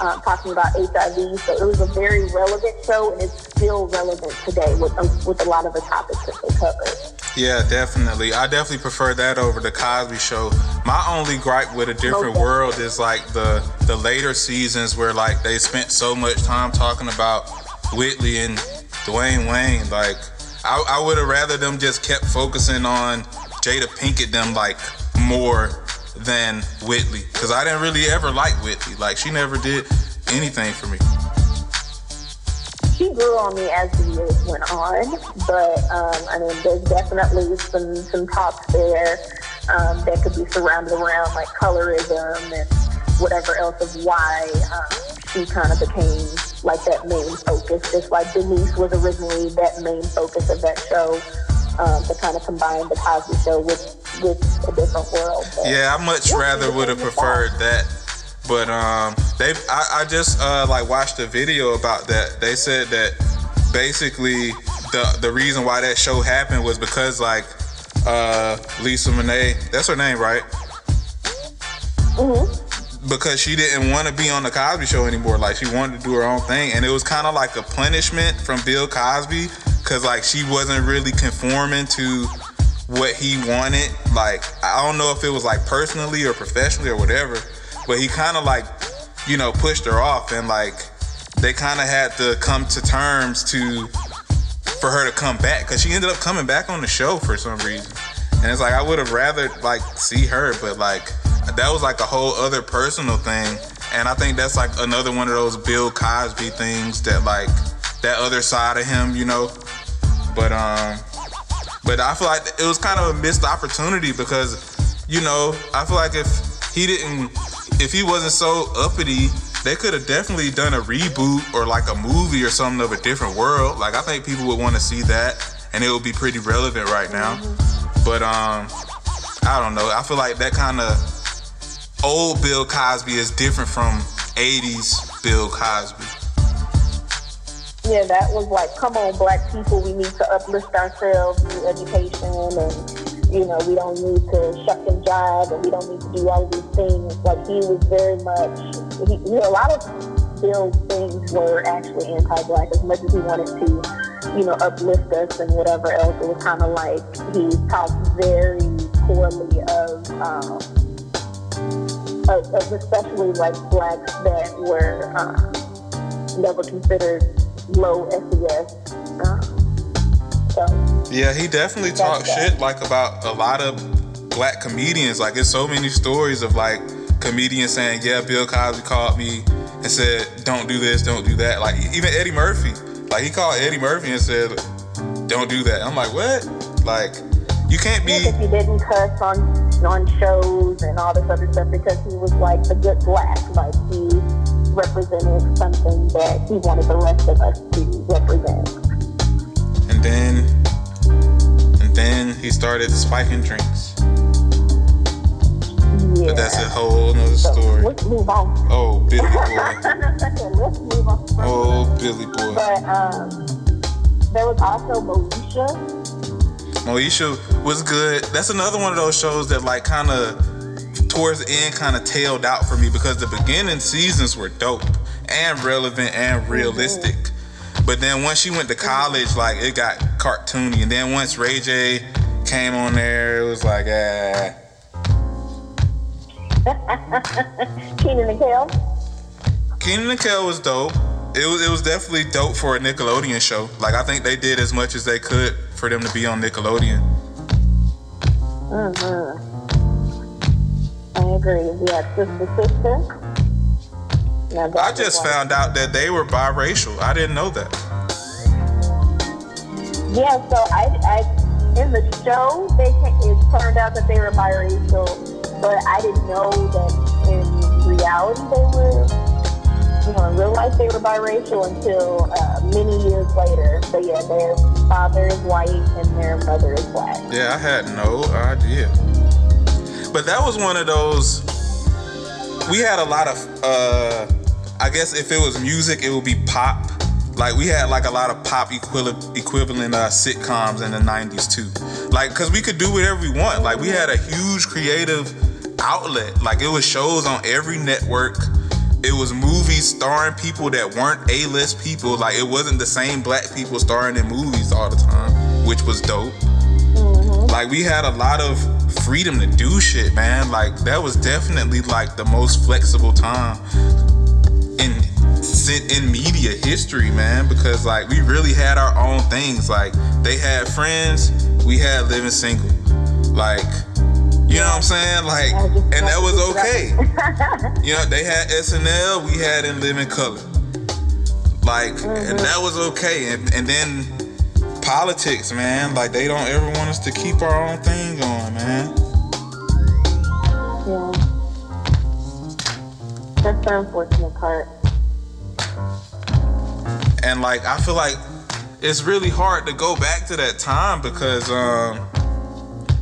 um, talking about HIV. So it was a very relevant show, and it's still relevant today with um, with a lot of the topics that they covered. Yeah, definitely. I definitely prefer that over the Cosby Show. My only gripe with a different Okay. world is like the the later seasons where like they spent so much time talking about Whitley and Dwayne Wayne. Like I, I would have rather them just kept focusing on Jada Pinkett them like more than Whitley because I didn't really ever like Whitley. Like she never did anything for me. She grew on me as the years went on, but um, I mean, there's definitely some some talks there um, that could be surrounded around like colorism and whatever else of why um, she kind of became like that main focus, just like Denise was originally that main focus of that show. Um, to kind of combine the Cosby Show with with a different world. But, Yeah, I much rather would have preferred that. But um, they I, I just uh, like watched a video about that. They said that basically the the reason why that show happened was because like uh, Lisa Bonet, that's her name, right? Mm-hmm. Because she didn't want to be on the Cosby Show anymore. Like she wanted to do her own thing, and it was kind of like a punishment from Bill Cosby, because like she wasn't really conforming to what he wanted. Like I don't know if it was like personally or professionally or whatever, but he kind of like you know pushed her off, and like they kind of had to come to terms to for her to come back because she ended up coming back on the show for some reason. And it's like I would have rather like see her, but like that was like a whole other personal thing. And I think that's like another one of those Bill Cosby things that like that other side of him, you know. But um but I feel like it was kind of a missed opportunity because, you know, I feel like if he didn't if he wasn't so uppity they could have definitely done a reboot or like a movie or something of a different world. Like I think people would want to see that, and it would be pretty relevant right now. But um, I don't know. I feel like that kind of old Bill Cosby is different from '80s Bill Cosby. Yeah, that was like, come on, black people, we need to uplift ourselves through education and you know, we don't need to shuck and jive and we don't need to do all these things. Like he was very much, he, you know, a lot of Bill's things were actually anti-black as much as he wanted to, you know, uplift us and whatever else. It was kind of like he talked very poorly of, um, of, of especially like blacks that were um, never considered low SES. Um, so yeah, he definitely talked shit like about a lot of black comedians. Like, there's so many stories of like comedians saying, "Yeah, Bill Cosby called me and said, don't do this, don't do that." Like, even Eddie Murphy, like he called Eddie Murphy and said, "Don't do that." I'm like, what? Like, you can't be. Because he didn't cuss on on shows and all this other stuff because he was like a good black, like he represented something that he wanted the rest of us to represent and then and then he started spiking drinks. Yeah. But that's a whole nother story. let's move on. Oh, Billy boy. let's move on. Oh, Billy boy. But um, there was also Moesha. Moesha was good. That's another one of those shows that like kind of towards the end kind of tailed out for me because the beginning seasons were dope and relevant and realistic. Mm-hmm. But then once she went to college, like it got cartoony. And then once Ray J came on there, it was like, ah. Kenan and Kel. Kenan and Kel was dope. It was it was definitely dope for a Nickelodeon show. Like I think they did as much as they could for them to be on Nickelodeon. Mhm. I agree. We had Sister Sister. I just found out that they were biracial. I didn't know that. Yeah, so I, I in the show they it turned out that they were biracial, but I didn't know that in reality they were. You know, in real life they were biracial until uh, many years later. But yeah, their father is white and their mother is black. Yeah, I had no idea. But that was one of those. We had a lot of. Uh, I guess if it was music, it would be pop. Like we had like a lot of pop equivalent equivalent uh, sitcoms in the '90s too. Like, cause we could do whatever we want. Like we had a huge creative outlet. Like it was shows on every network. It was movies starring people that weren't A-list people. Like it wasn't the same black people starring in movies all the time, which was dope. Mm-hmm. Like we had a lot of freedom to do shit, man. Like that was definitely like the most flexible time in in media history, man, because like we really had our own things. Like they had friends, we had living single. Like, you know what I'm saying? Like, and that was okay. you know, they had SNL, we had in living color. Like, mm-hmm. and that was okay. And, and then politics, man. Like they don't ever want us to keep our own thing going, man. That's the unfortunate part. And like I feel like it's really hard to go back to that time because um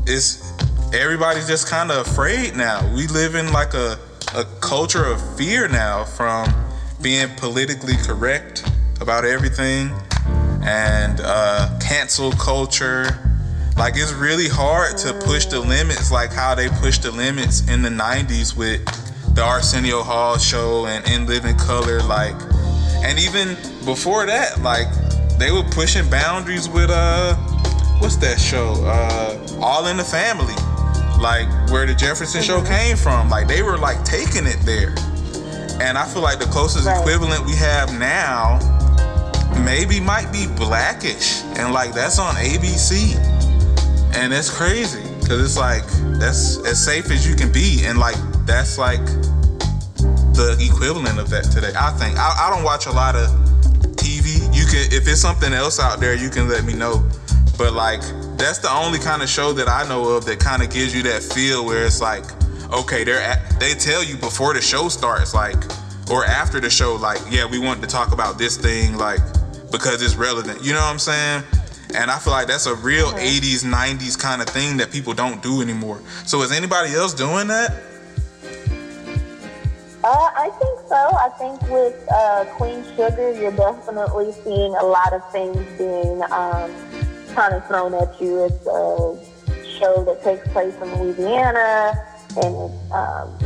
it's everybody's just kind of afraid now. We live in like a a culture of fear now from being politically correct about everything and uh, cancel culture. Like it's really hard to push the limits, like how they pushed the limits in the '90s with the Arsenio Hall show and In Living Color, like, and even before that, like they were pushing boundaries with uh, what's that show? Uh, All in the Family, like where the Jefferson Show came from. Like they were like taking it there, and I feel like the closest Right. equivalent we have now maybe might be Blackish, and like that's on ABC, and that's crazy because it's like that's as safe as you can be, and like that's like the equivalent of that today. I think I, I don't watch a lot of TV. You can if it's something else out there, you can let me know. But like that's the only kind of show that I know of that kind of gives you that feel where it's like, okay, they're at, they tell you before the show starts, like, or after the show, like, yeah, we want to talk about this thing, like, because it's relevant. You know what I'm saying? And I feel like that's a real 80s, 90s kind of thing that people don't do anymore. So is anybody else doing that? Uh, I think so. I think with uh, Queen Sugar, you're definitely seeing a lot of things being um, kind of thrown at you. It's a show that takes place in Louisiana, and um,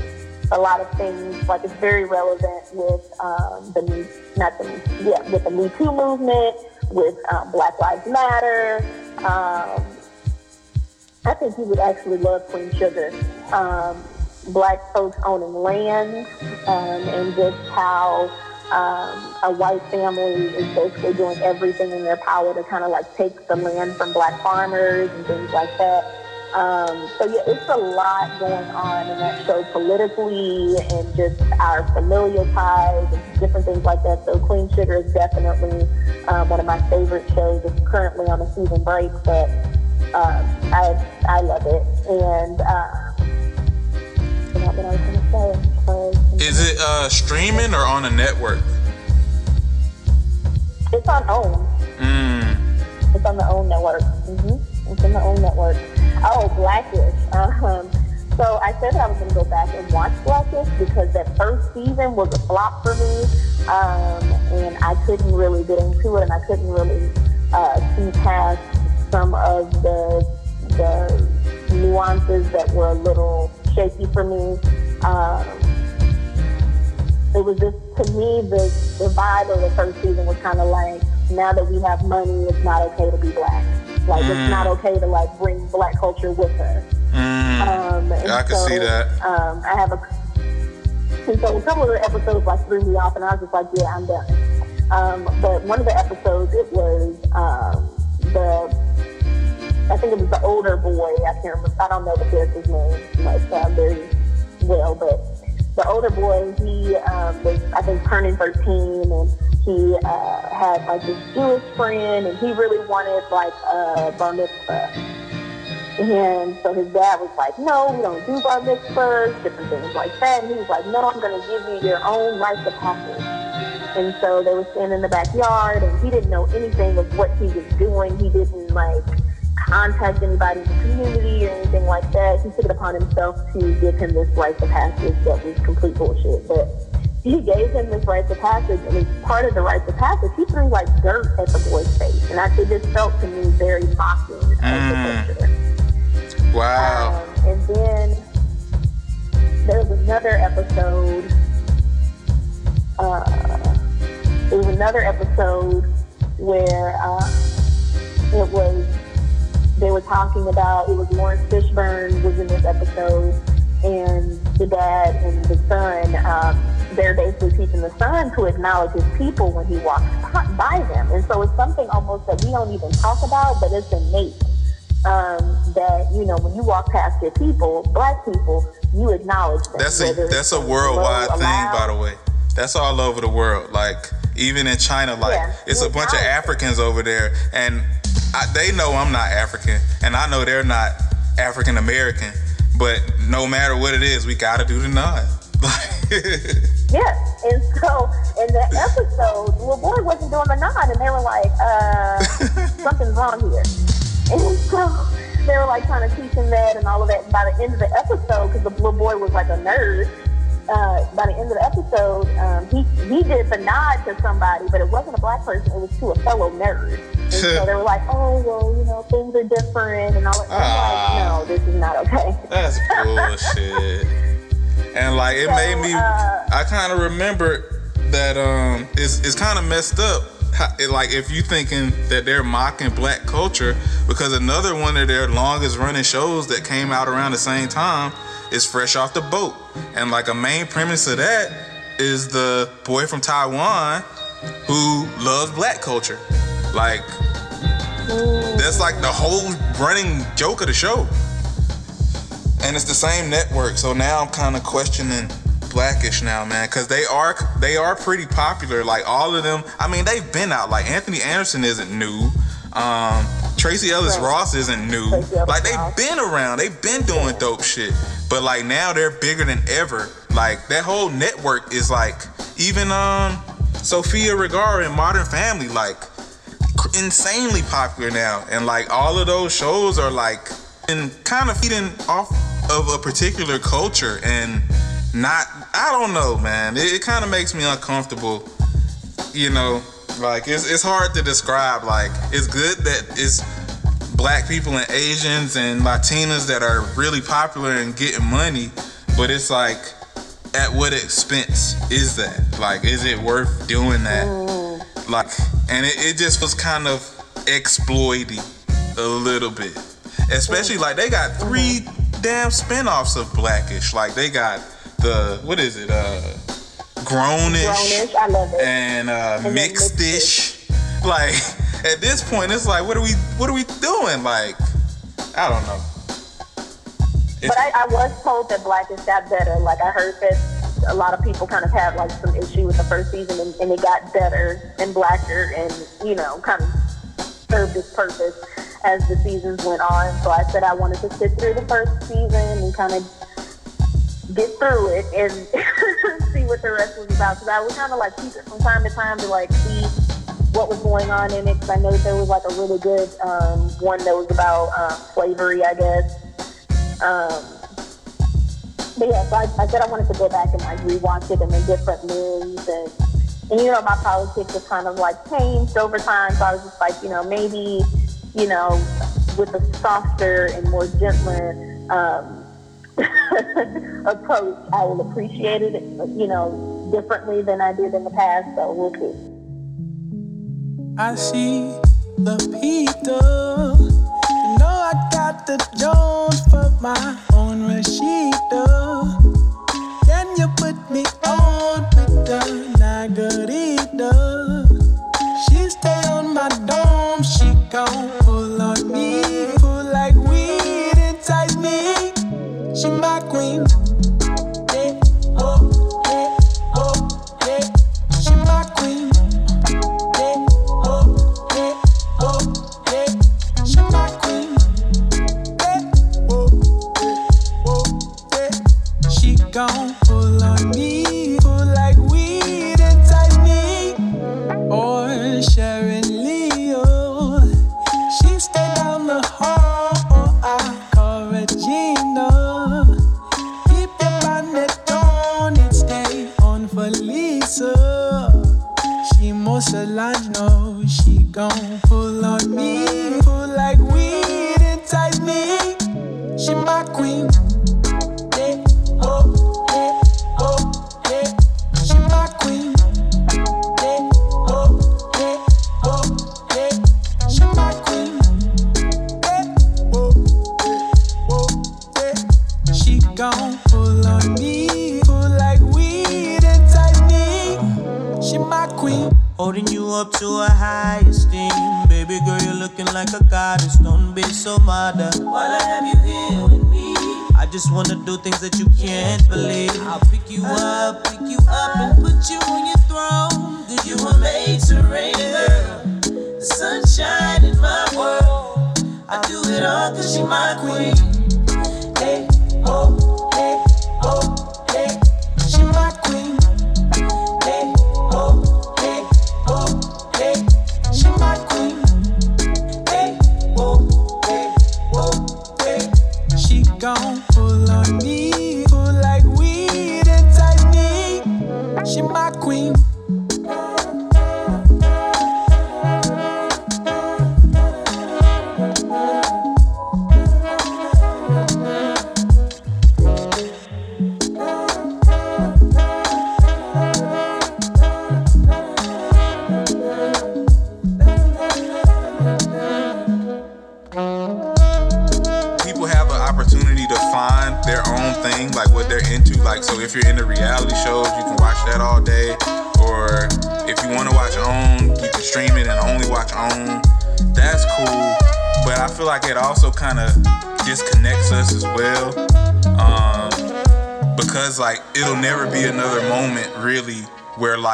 a lot of things like it's very relevant with um, the new, not the yeah, with the Me Too movement, with um, Black Lives Matter. Um, I think you would actually love Queen Sugar. Um, black folks owning land um, and just how um, a white family is basically doing everything in their power to kind of like take the land from black farmers and things like that. Um, so yeah, it's a lot going on in that show politically and just our familial ties and different things like that. So Queen Sugar is definitely um, one of my favorite shows. It's currently on a season break, but um, I I love it. And uh, Is it uh, streaming or on a network? It's on OWN. Mm. It's on the OWN network. hmm It's on the OWN network. Oh, Blackish. Um, so I said that I was going to go back and watch Blackish because that first season was a flop for me, um, and I couldn't really get into it, and I couldn't really uh, see past some of the the nuances that were a little shaky for me. Um, it was just to me the the vibe of the first season was kind of like now that we have money, it's not okay to be black. Like Mm. it's not okay to like bring black culture with us. Mm. Um, and I can so, see that. Um, I have a and so a couple of the episodes like threw me off, and I was just like, yeah, I'm done. Um, but one of the episodes, it was um, the I think it was the older boy. I can't remember. I don't know the character's name like uh, very well, but the older boy, he um, was I think turning 13, and he uh, had like this Jewish friend, and he really wanted like a bar mitzvah. And so his dad was like, no, we don't do bar mitzvahs, different things like that. And he was like, no, I'm going to give you your own rites of. And so they were standing in the backyard, and he didn't know anything of what he was doing. He didn't like contact anybody in the community or anything like that. He took it upon himself to give him this rites of passage that was complete bullshit. But he gave him this rites of passage, and as part of the rites of passage, he threw like dirt at the boy's face, and I, it just felt to me very mocking of Mm. the. Wow. Um, and then there was another episode. Uh, there was another episode where uh, it was they were talking about it was Laurence Fishburne was in this episode, and the dad and the son. Um, they're basically teaching the son to acknowledge his people when he walks by them, and so it's something almost that we don't even talk about, but it's innate um, that you know when you walk past your people, black people, you acknowledge them. That's a that's a worldwide thing, loud. by the way. That's all over the world. Like even in China, like Yeah, it's a bunch of. Africans over there, and I, they know I'm not African, and I know they're not African American. But no matter what it is, we gotta do the nod. Yes, and so in the episode, the little boy wasn't doing the nod, and they were like, uh, "Something's wrong here." And so they were like trying to teach him that and all of that. And by the end of the episode, because the little boy was like a nerd, uh, by the end of the episode, um, he he did the nod to somebody, but it wasn't a black person. It was to a fellow nerd. And so they were like, "Oh, well, you know, things are different," and all that. Ah, like, no, this is not okay. That's bullshit. and like, it so, made me. Uh, I kind of remember that um, it's it's kind of messed up like if you thinking that they're mocking black culture because another one of their longest running shows that came out around the same time is fresh off the boat and like a main premise of that is the boy from taiwan who loves black culture like that's like the whole running joke of the show and it's the same network so now i'm kind of questioning blackish now, man, because they are they are pretty popular. Like all of them. I mean, they've been out. Like Anthony Anderson isn't new. Um, Tracee Ellis right. Ross isn't new. Like they've been around. They've been doing dope shit. But like now they're bigger than ever. Like that whole network is like even um Sofia Vergara and Modern Family like insanely popular now. And like all of those shows are like and kind of feeding off of a particular culture and not I don't know, man. It, it kind of makes me uncomfortable. You know, like it's it's hard to describe. Like it's good that it's black people and Asians and Latinas that are really popular and getting money, but it's like at what expense is that? Like, is it worth doing that? Mm. Like, and it, it just was kind of exploiting a little bit. Especially like they got 3 mm-hmm. damn spin-offs of Blackish. Like they got the what is it? Uh, grownish. Grownish, I love it. And uh, and mixedish. Like at this point, it's like, what are we? What are we doing? Like, I don't know. but I, I was told that Blackish got better. Like I heard that a lot of people kind of had like some issue with the first season, and, and it got better and blacker, and you know, kind of served its purpose as the seasons went on. So I said I wanted to sit through the first season and kind of get through it and what the rest was about. Because I would kind of like keep it from time to time to like see what was going on in it. Because I know there was like a really good um, one that was about uh, slavery, I guess. Um, but yeah, so I, I, said I wanted to go back and like rewatch it in a different lens and. And you know, my politics have kind of like changed over time. So I was just like, you know, maybe, you know, with a softer and more gentler um, approach, I will appreciate it, you know, differently than I did in the past. So we'll see. I see the Peter. You know I got the Jones for my own Rashida. Can you put me on with the Nagarita? She stay on my dome, she gon' Solange know she gon' pull on me, up to a high esteem. Baby girl, you're looking like a goddess. Don't be so mad. While I have you here with me, I just wanna do things that you can't believe. I'll pick you uh, up, pick you up, and put you on your throne. Cause you were made to reign, girl. The sunshine in my world. I do it all cause she my queen.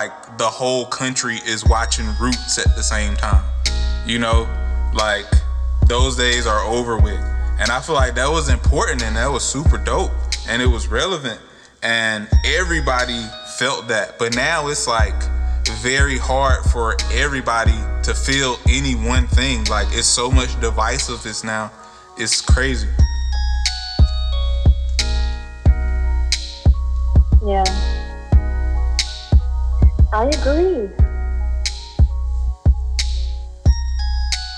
Like, the whole country is watching Roots at the same time. You know? Like, those days are over with. And I feel like that was important and that was super dope and it was relevant and everybody felt that. But now it's like very hard for everybody to feel any one thing. Like it's so much divisiveness now. It's crazy. Yeah. I agree.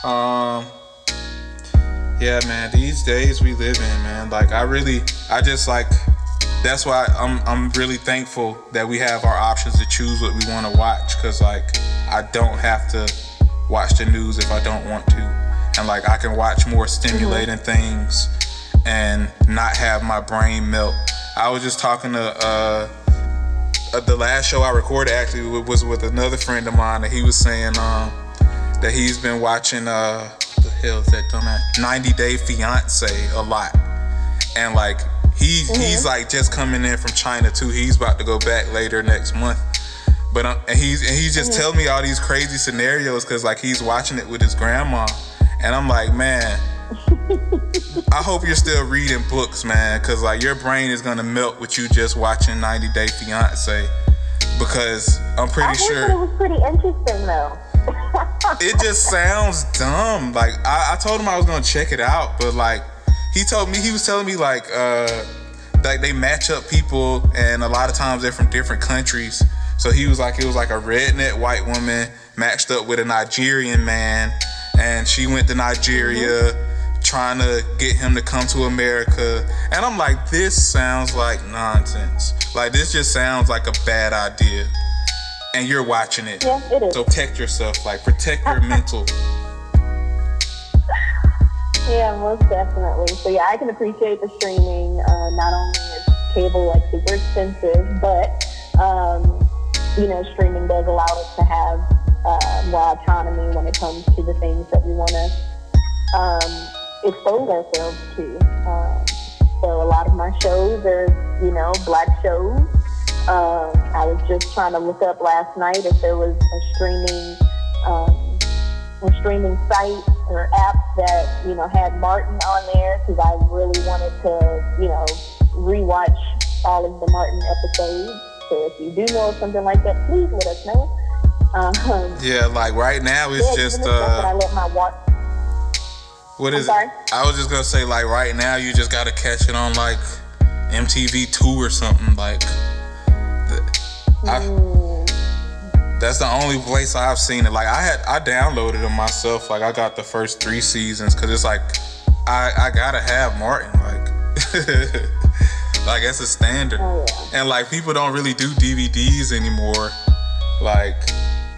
Um yeah, man, these days we live in, man. Like I really I just like that's why I'm I'm really thankful that we have our options to choose what we want to watch cuz like I don't have to watch the news if I don't want to. And like I can watch more stimulating mm-hmm. things and not have my brain melt. I was just talking to uh, uh the last show I recorded actually was with another friend of mine and he was saying um that he's been watching uh hell is that dumbass? 90 Day Fiance a lot. And like he mm-hmm. he's like just coming in from China too. He's about to go back later next month. But um, and he's and he's just mm-hmm. telling me all these crazy scenarios because like he's watching it with his grandma, and I'm like, man, I hope you're still reading books, man, because like your brain is gonna melt with you just watching 90 Day Fiance. Because I'm pretty I sure it was pretty interesting though it just sounds dumb. Like I, I, told him I was gonna check it out, but like he told me he was telling me like uh like they match up people and a lot of times they're from different countries. So he was like it was like a redneck white woman matched up with a Nigerian man and she went to Nigeria mm-hmm. Trying to get him to come to America. And I'm like, this sounds like nonsense. Like this just sounds like a bad idea and you're watching it. Yeah, it is. So protect yourself, like protect your mental. Yeah, most definitely. So yeah, I can appreciate the streaming. Uh, not only is cable like super expensive, but um, you know, streaming does allow us to have uh, more autonomy when it comes to the things that we want to um, expose ourselves to. Um, so a lot of my shows are, you know, black shows um, I was just trying to look up last night if there was a streaming um, a streaming site or app that you know had Martin on there because I really wanted to you know rewatch all of the Martin episodes. So if you do know of something like that, please let us know. Um, yeah, like right now it's yeah, just. Uh, I let my watch. What is it? I was just gonna say like right now you just gotta catch it on like MTV two or something like. I, that's the only place I've seen it. Like I had, I downloaded it myself. Like I got the first three seasons because it's like I, I gotta have Martin. Like, like that's a standard. Oh, yeah. And like people don't really do DVDs anymore. Like,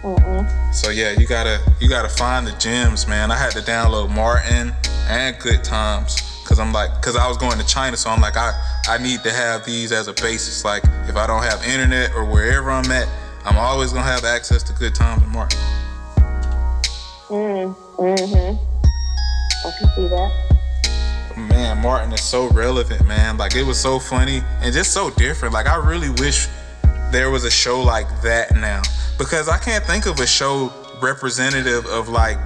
Mm-mm. so yeah, you gotta you gotta find the gems, man. I had to download Martin and Good Times because I'm like, because I was going to China, so I'm like, I, I need to have these as a basis. Like, if I don't have internet or wherever I'm at, I'm always gonna have access to good times and Martin. Mm, mm-hmm. I can see that. Man, Martin is so relevant, man. Like, it was so funny and just so different. Like, I really wish there was a show like that now because I can't think of a show representative of like.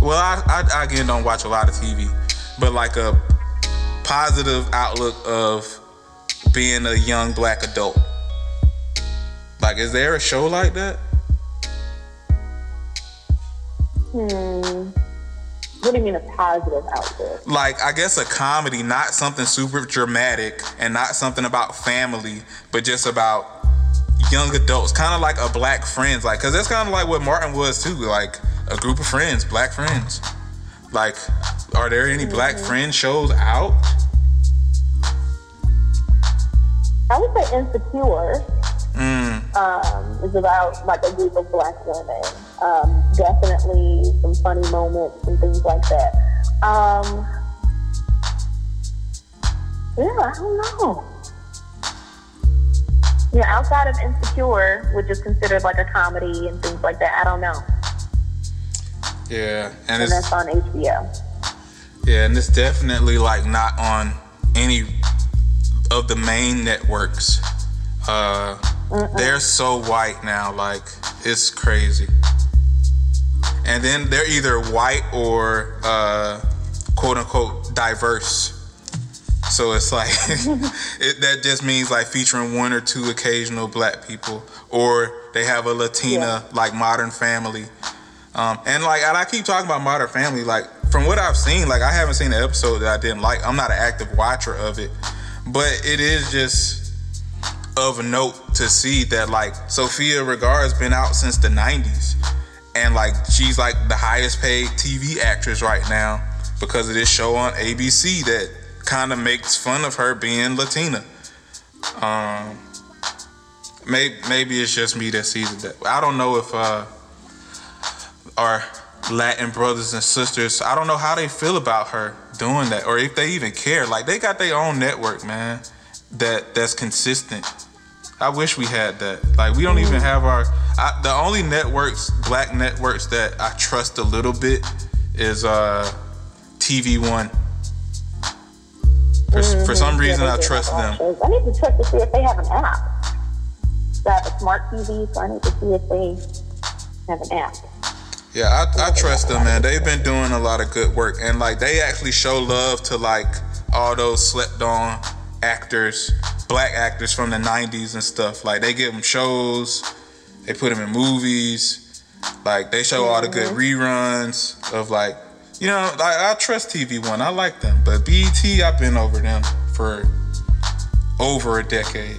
Well, I, I, I again don't watch a lot of TV, but like a positive outlook of being a young black adult. Like, is there a show like that? Hmm. What do you mean a positive outlook? Like, I guess a comedy, not something super dramatic and not something about family, but just about young adults, kind of like a black friends, like, cause that's kind of like what Martin was too, like a group of friends, black friends. Like, are there any mm-hmm. black friend shows out? I would say Insecure. Mm. Um, is about like a group of black women. Um, definitely some funny moments and things like that. Um, Yeah, I don't know. Yeah, outside of Insecure, which is considered like a comedy and things like that, I don't know. Yeah, and, and that's on HBO. Yeah, and it's definitely like not on any of the main networks. Uh, they're so white now, like it's crazy. And then they're either white or uh, quote unquote diverse. So it's like it, that just means like featuring one or two occasional black people, or they have a Latina yeah. like Modern Family, um, and like and I keep talking about Modern Family. Like from what I've seen, like I haven't seen an episode that I didn't like. I'm not an active watcher of it, but it is just of note to see that like Sofia Vergara's been out since the 90s, and like she's like the highest paid TV actress right now because of this show on ABC that kind of makes fun of her being Latina. Um, maybe maybe it's just me that sees it. That I don't know if uh, our Latin brothers and sisters, I don't know how they feel about her doing that, or if they even care. Like they got their own network, man. That that's consistent. I wish we had that. Like we don't even have our. I, the only networks, black networks that I trust a little bit, is uh, TV One. For, mm-hmm. for some reason, yeah, I trust them. I need to check to see if they have an app. I have a smart TV, so I need to see if they have an app. Yeah, I, I trust them, man. They've been doing a lot of good work, and like they actually show love to like all those slept on actors, black actors from the '90s and stuff. Like they give them shows, they put them in movies. Like they show all the good mm-hmm. reruns of like you know, I, I trust TV One. I like them, but BET, I've been over them for over a decade.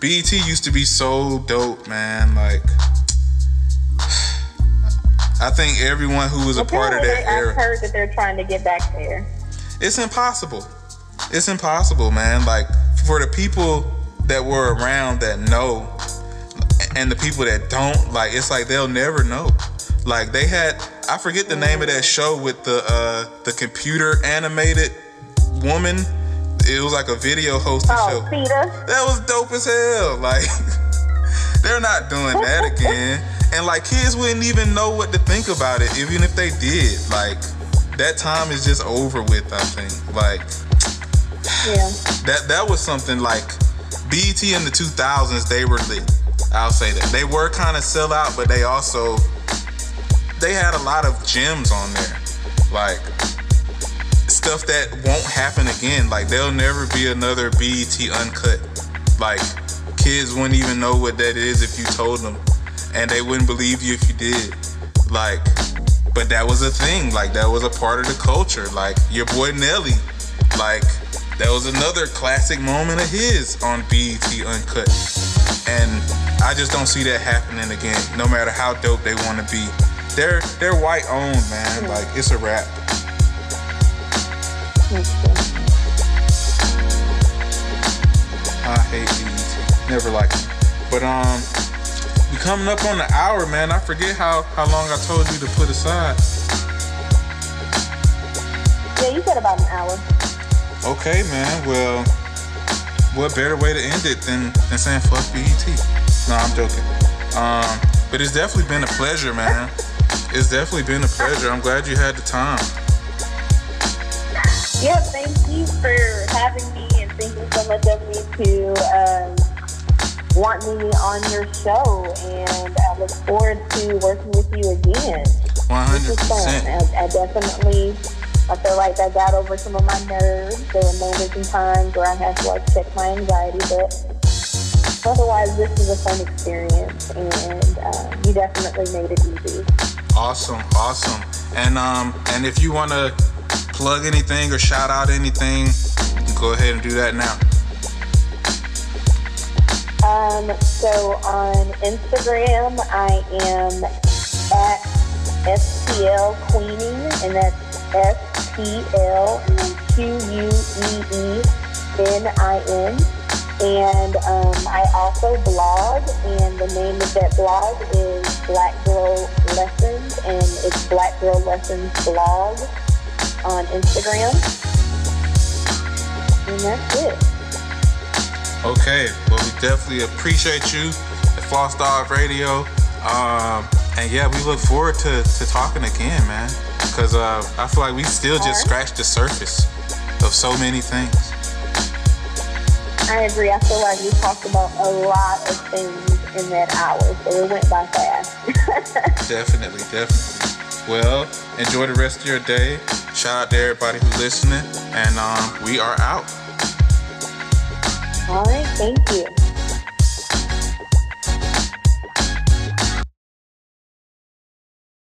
BET used to be so dope, man. Like, I think everyone who was a part of that era. I've heard that they're trying to get back there. It's impossible. It's impossible, man. Like, for the people that were around that know, and the people that don't, like, it's like they'll never know. Like they had, I forget the name of that show with the uh, the computer animated woman. It was like a video hosted oh, show. Peter. That was dope as hell. Like they're not doing that again. And like kids wouldn't even know what to think about it, even if they did. Like that time is just over with. I think. Like yeah. That that was something like BET in the 2000s. They were lit. I'll say that they were kind of sell out, but they also they had a lot of gems on there, like stuff that won't happen again. Like there'll never be another BET uncut. Like kids wouldn't even know what that is if you told them, and they wouldn't believe you if you did. Like, but that was a thing. Like that was a part of the culture. Like your boy Nelly, like that was another classic moment of his on BET Uncut. And I just don't see that happening again, no matter how dope they want to be. They're they're white owned, man. Like it's a wrap. I hate BET. Never liked it. But um, we coming up on the hour, man. I forget how how long I told you to put aside. Yeah, you said about an hour. Okay, man. Well, what better way to end it than than saying fuck BET? No, I'm joking. Um, but it's definitely been a pleasure, man. It's definitely been a pleasure. I'm glad you had the time. Yeah, thank you for having me and thank you so much of me to um, want me on your show. And I look forward to working with you again. 100%. I, I definitely I feel like I got over some of my nerves. There were moments and times where I had to like check my anxiety, but otherwise, this was a fun experience, and uh, you definitely made it easy. Awesome, awesome. And um, and if you want to plug anything or shout out anything, go ahead and do that now. Um, so on Instagram, I am at SPL Queenie, and that's S P L Q U E E N I N. And um, I also blog, and the name of that blog is Black Girl Lessons, and it's Black Girl Lessons blog on Instagram. And that's it. Okay, well, we definitely appreciate you at FlossDawg Radio. Um, and yeah, we look forward to, to talking again, man. Because uh, I feel like we still just scratched the surface of so many things. I agree. I feel like we talked about a lot of things in that hour, so it went by fast. definitely, definitely. Well, enjoy the rest of your day. Shout out to everybody who's listening, and um, we are out. All right, thank you.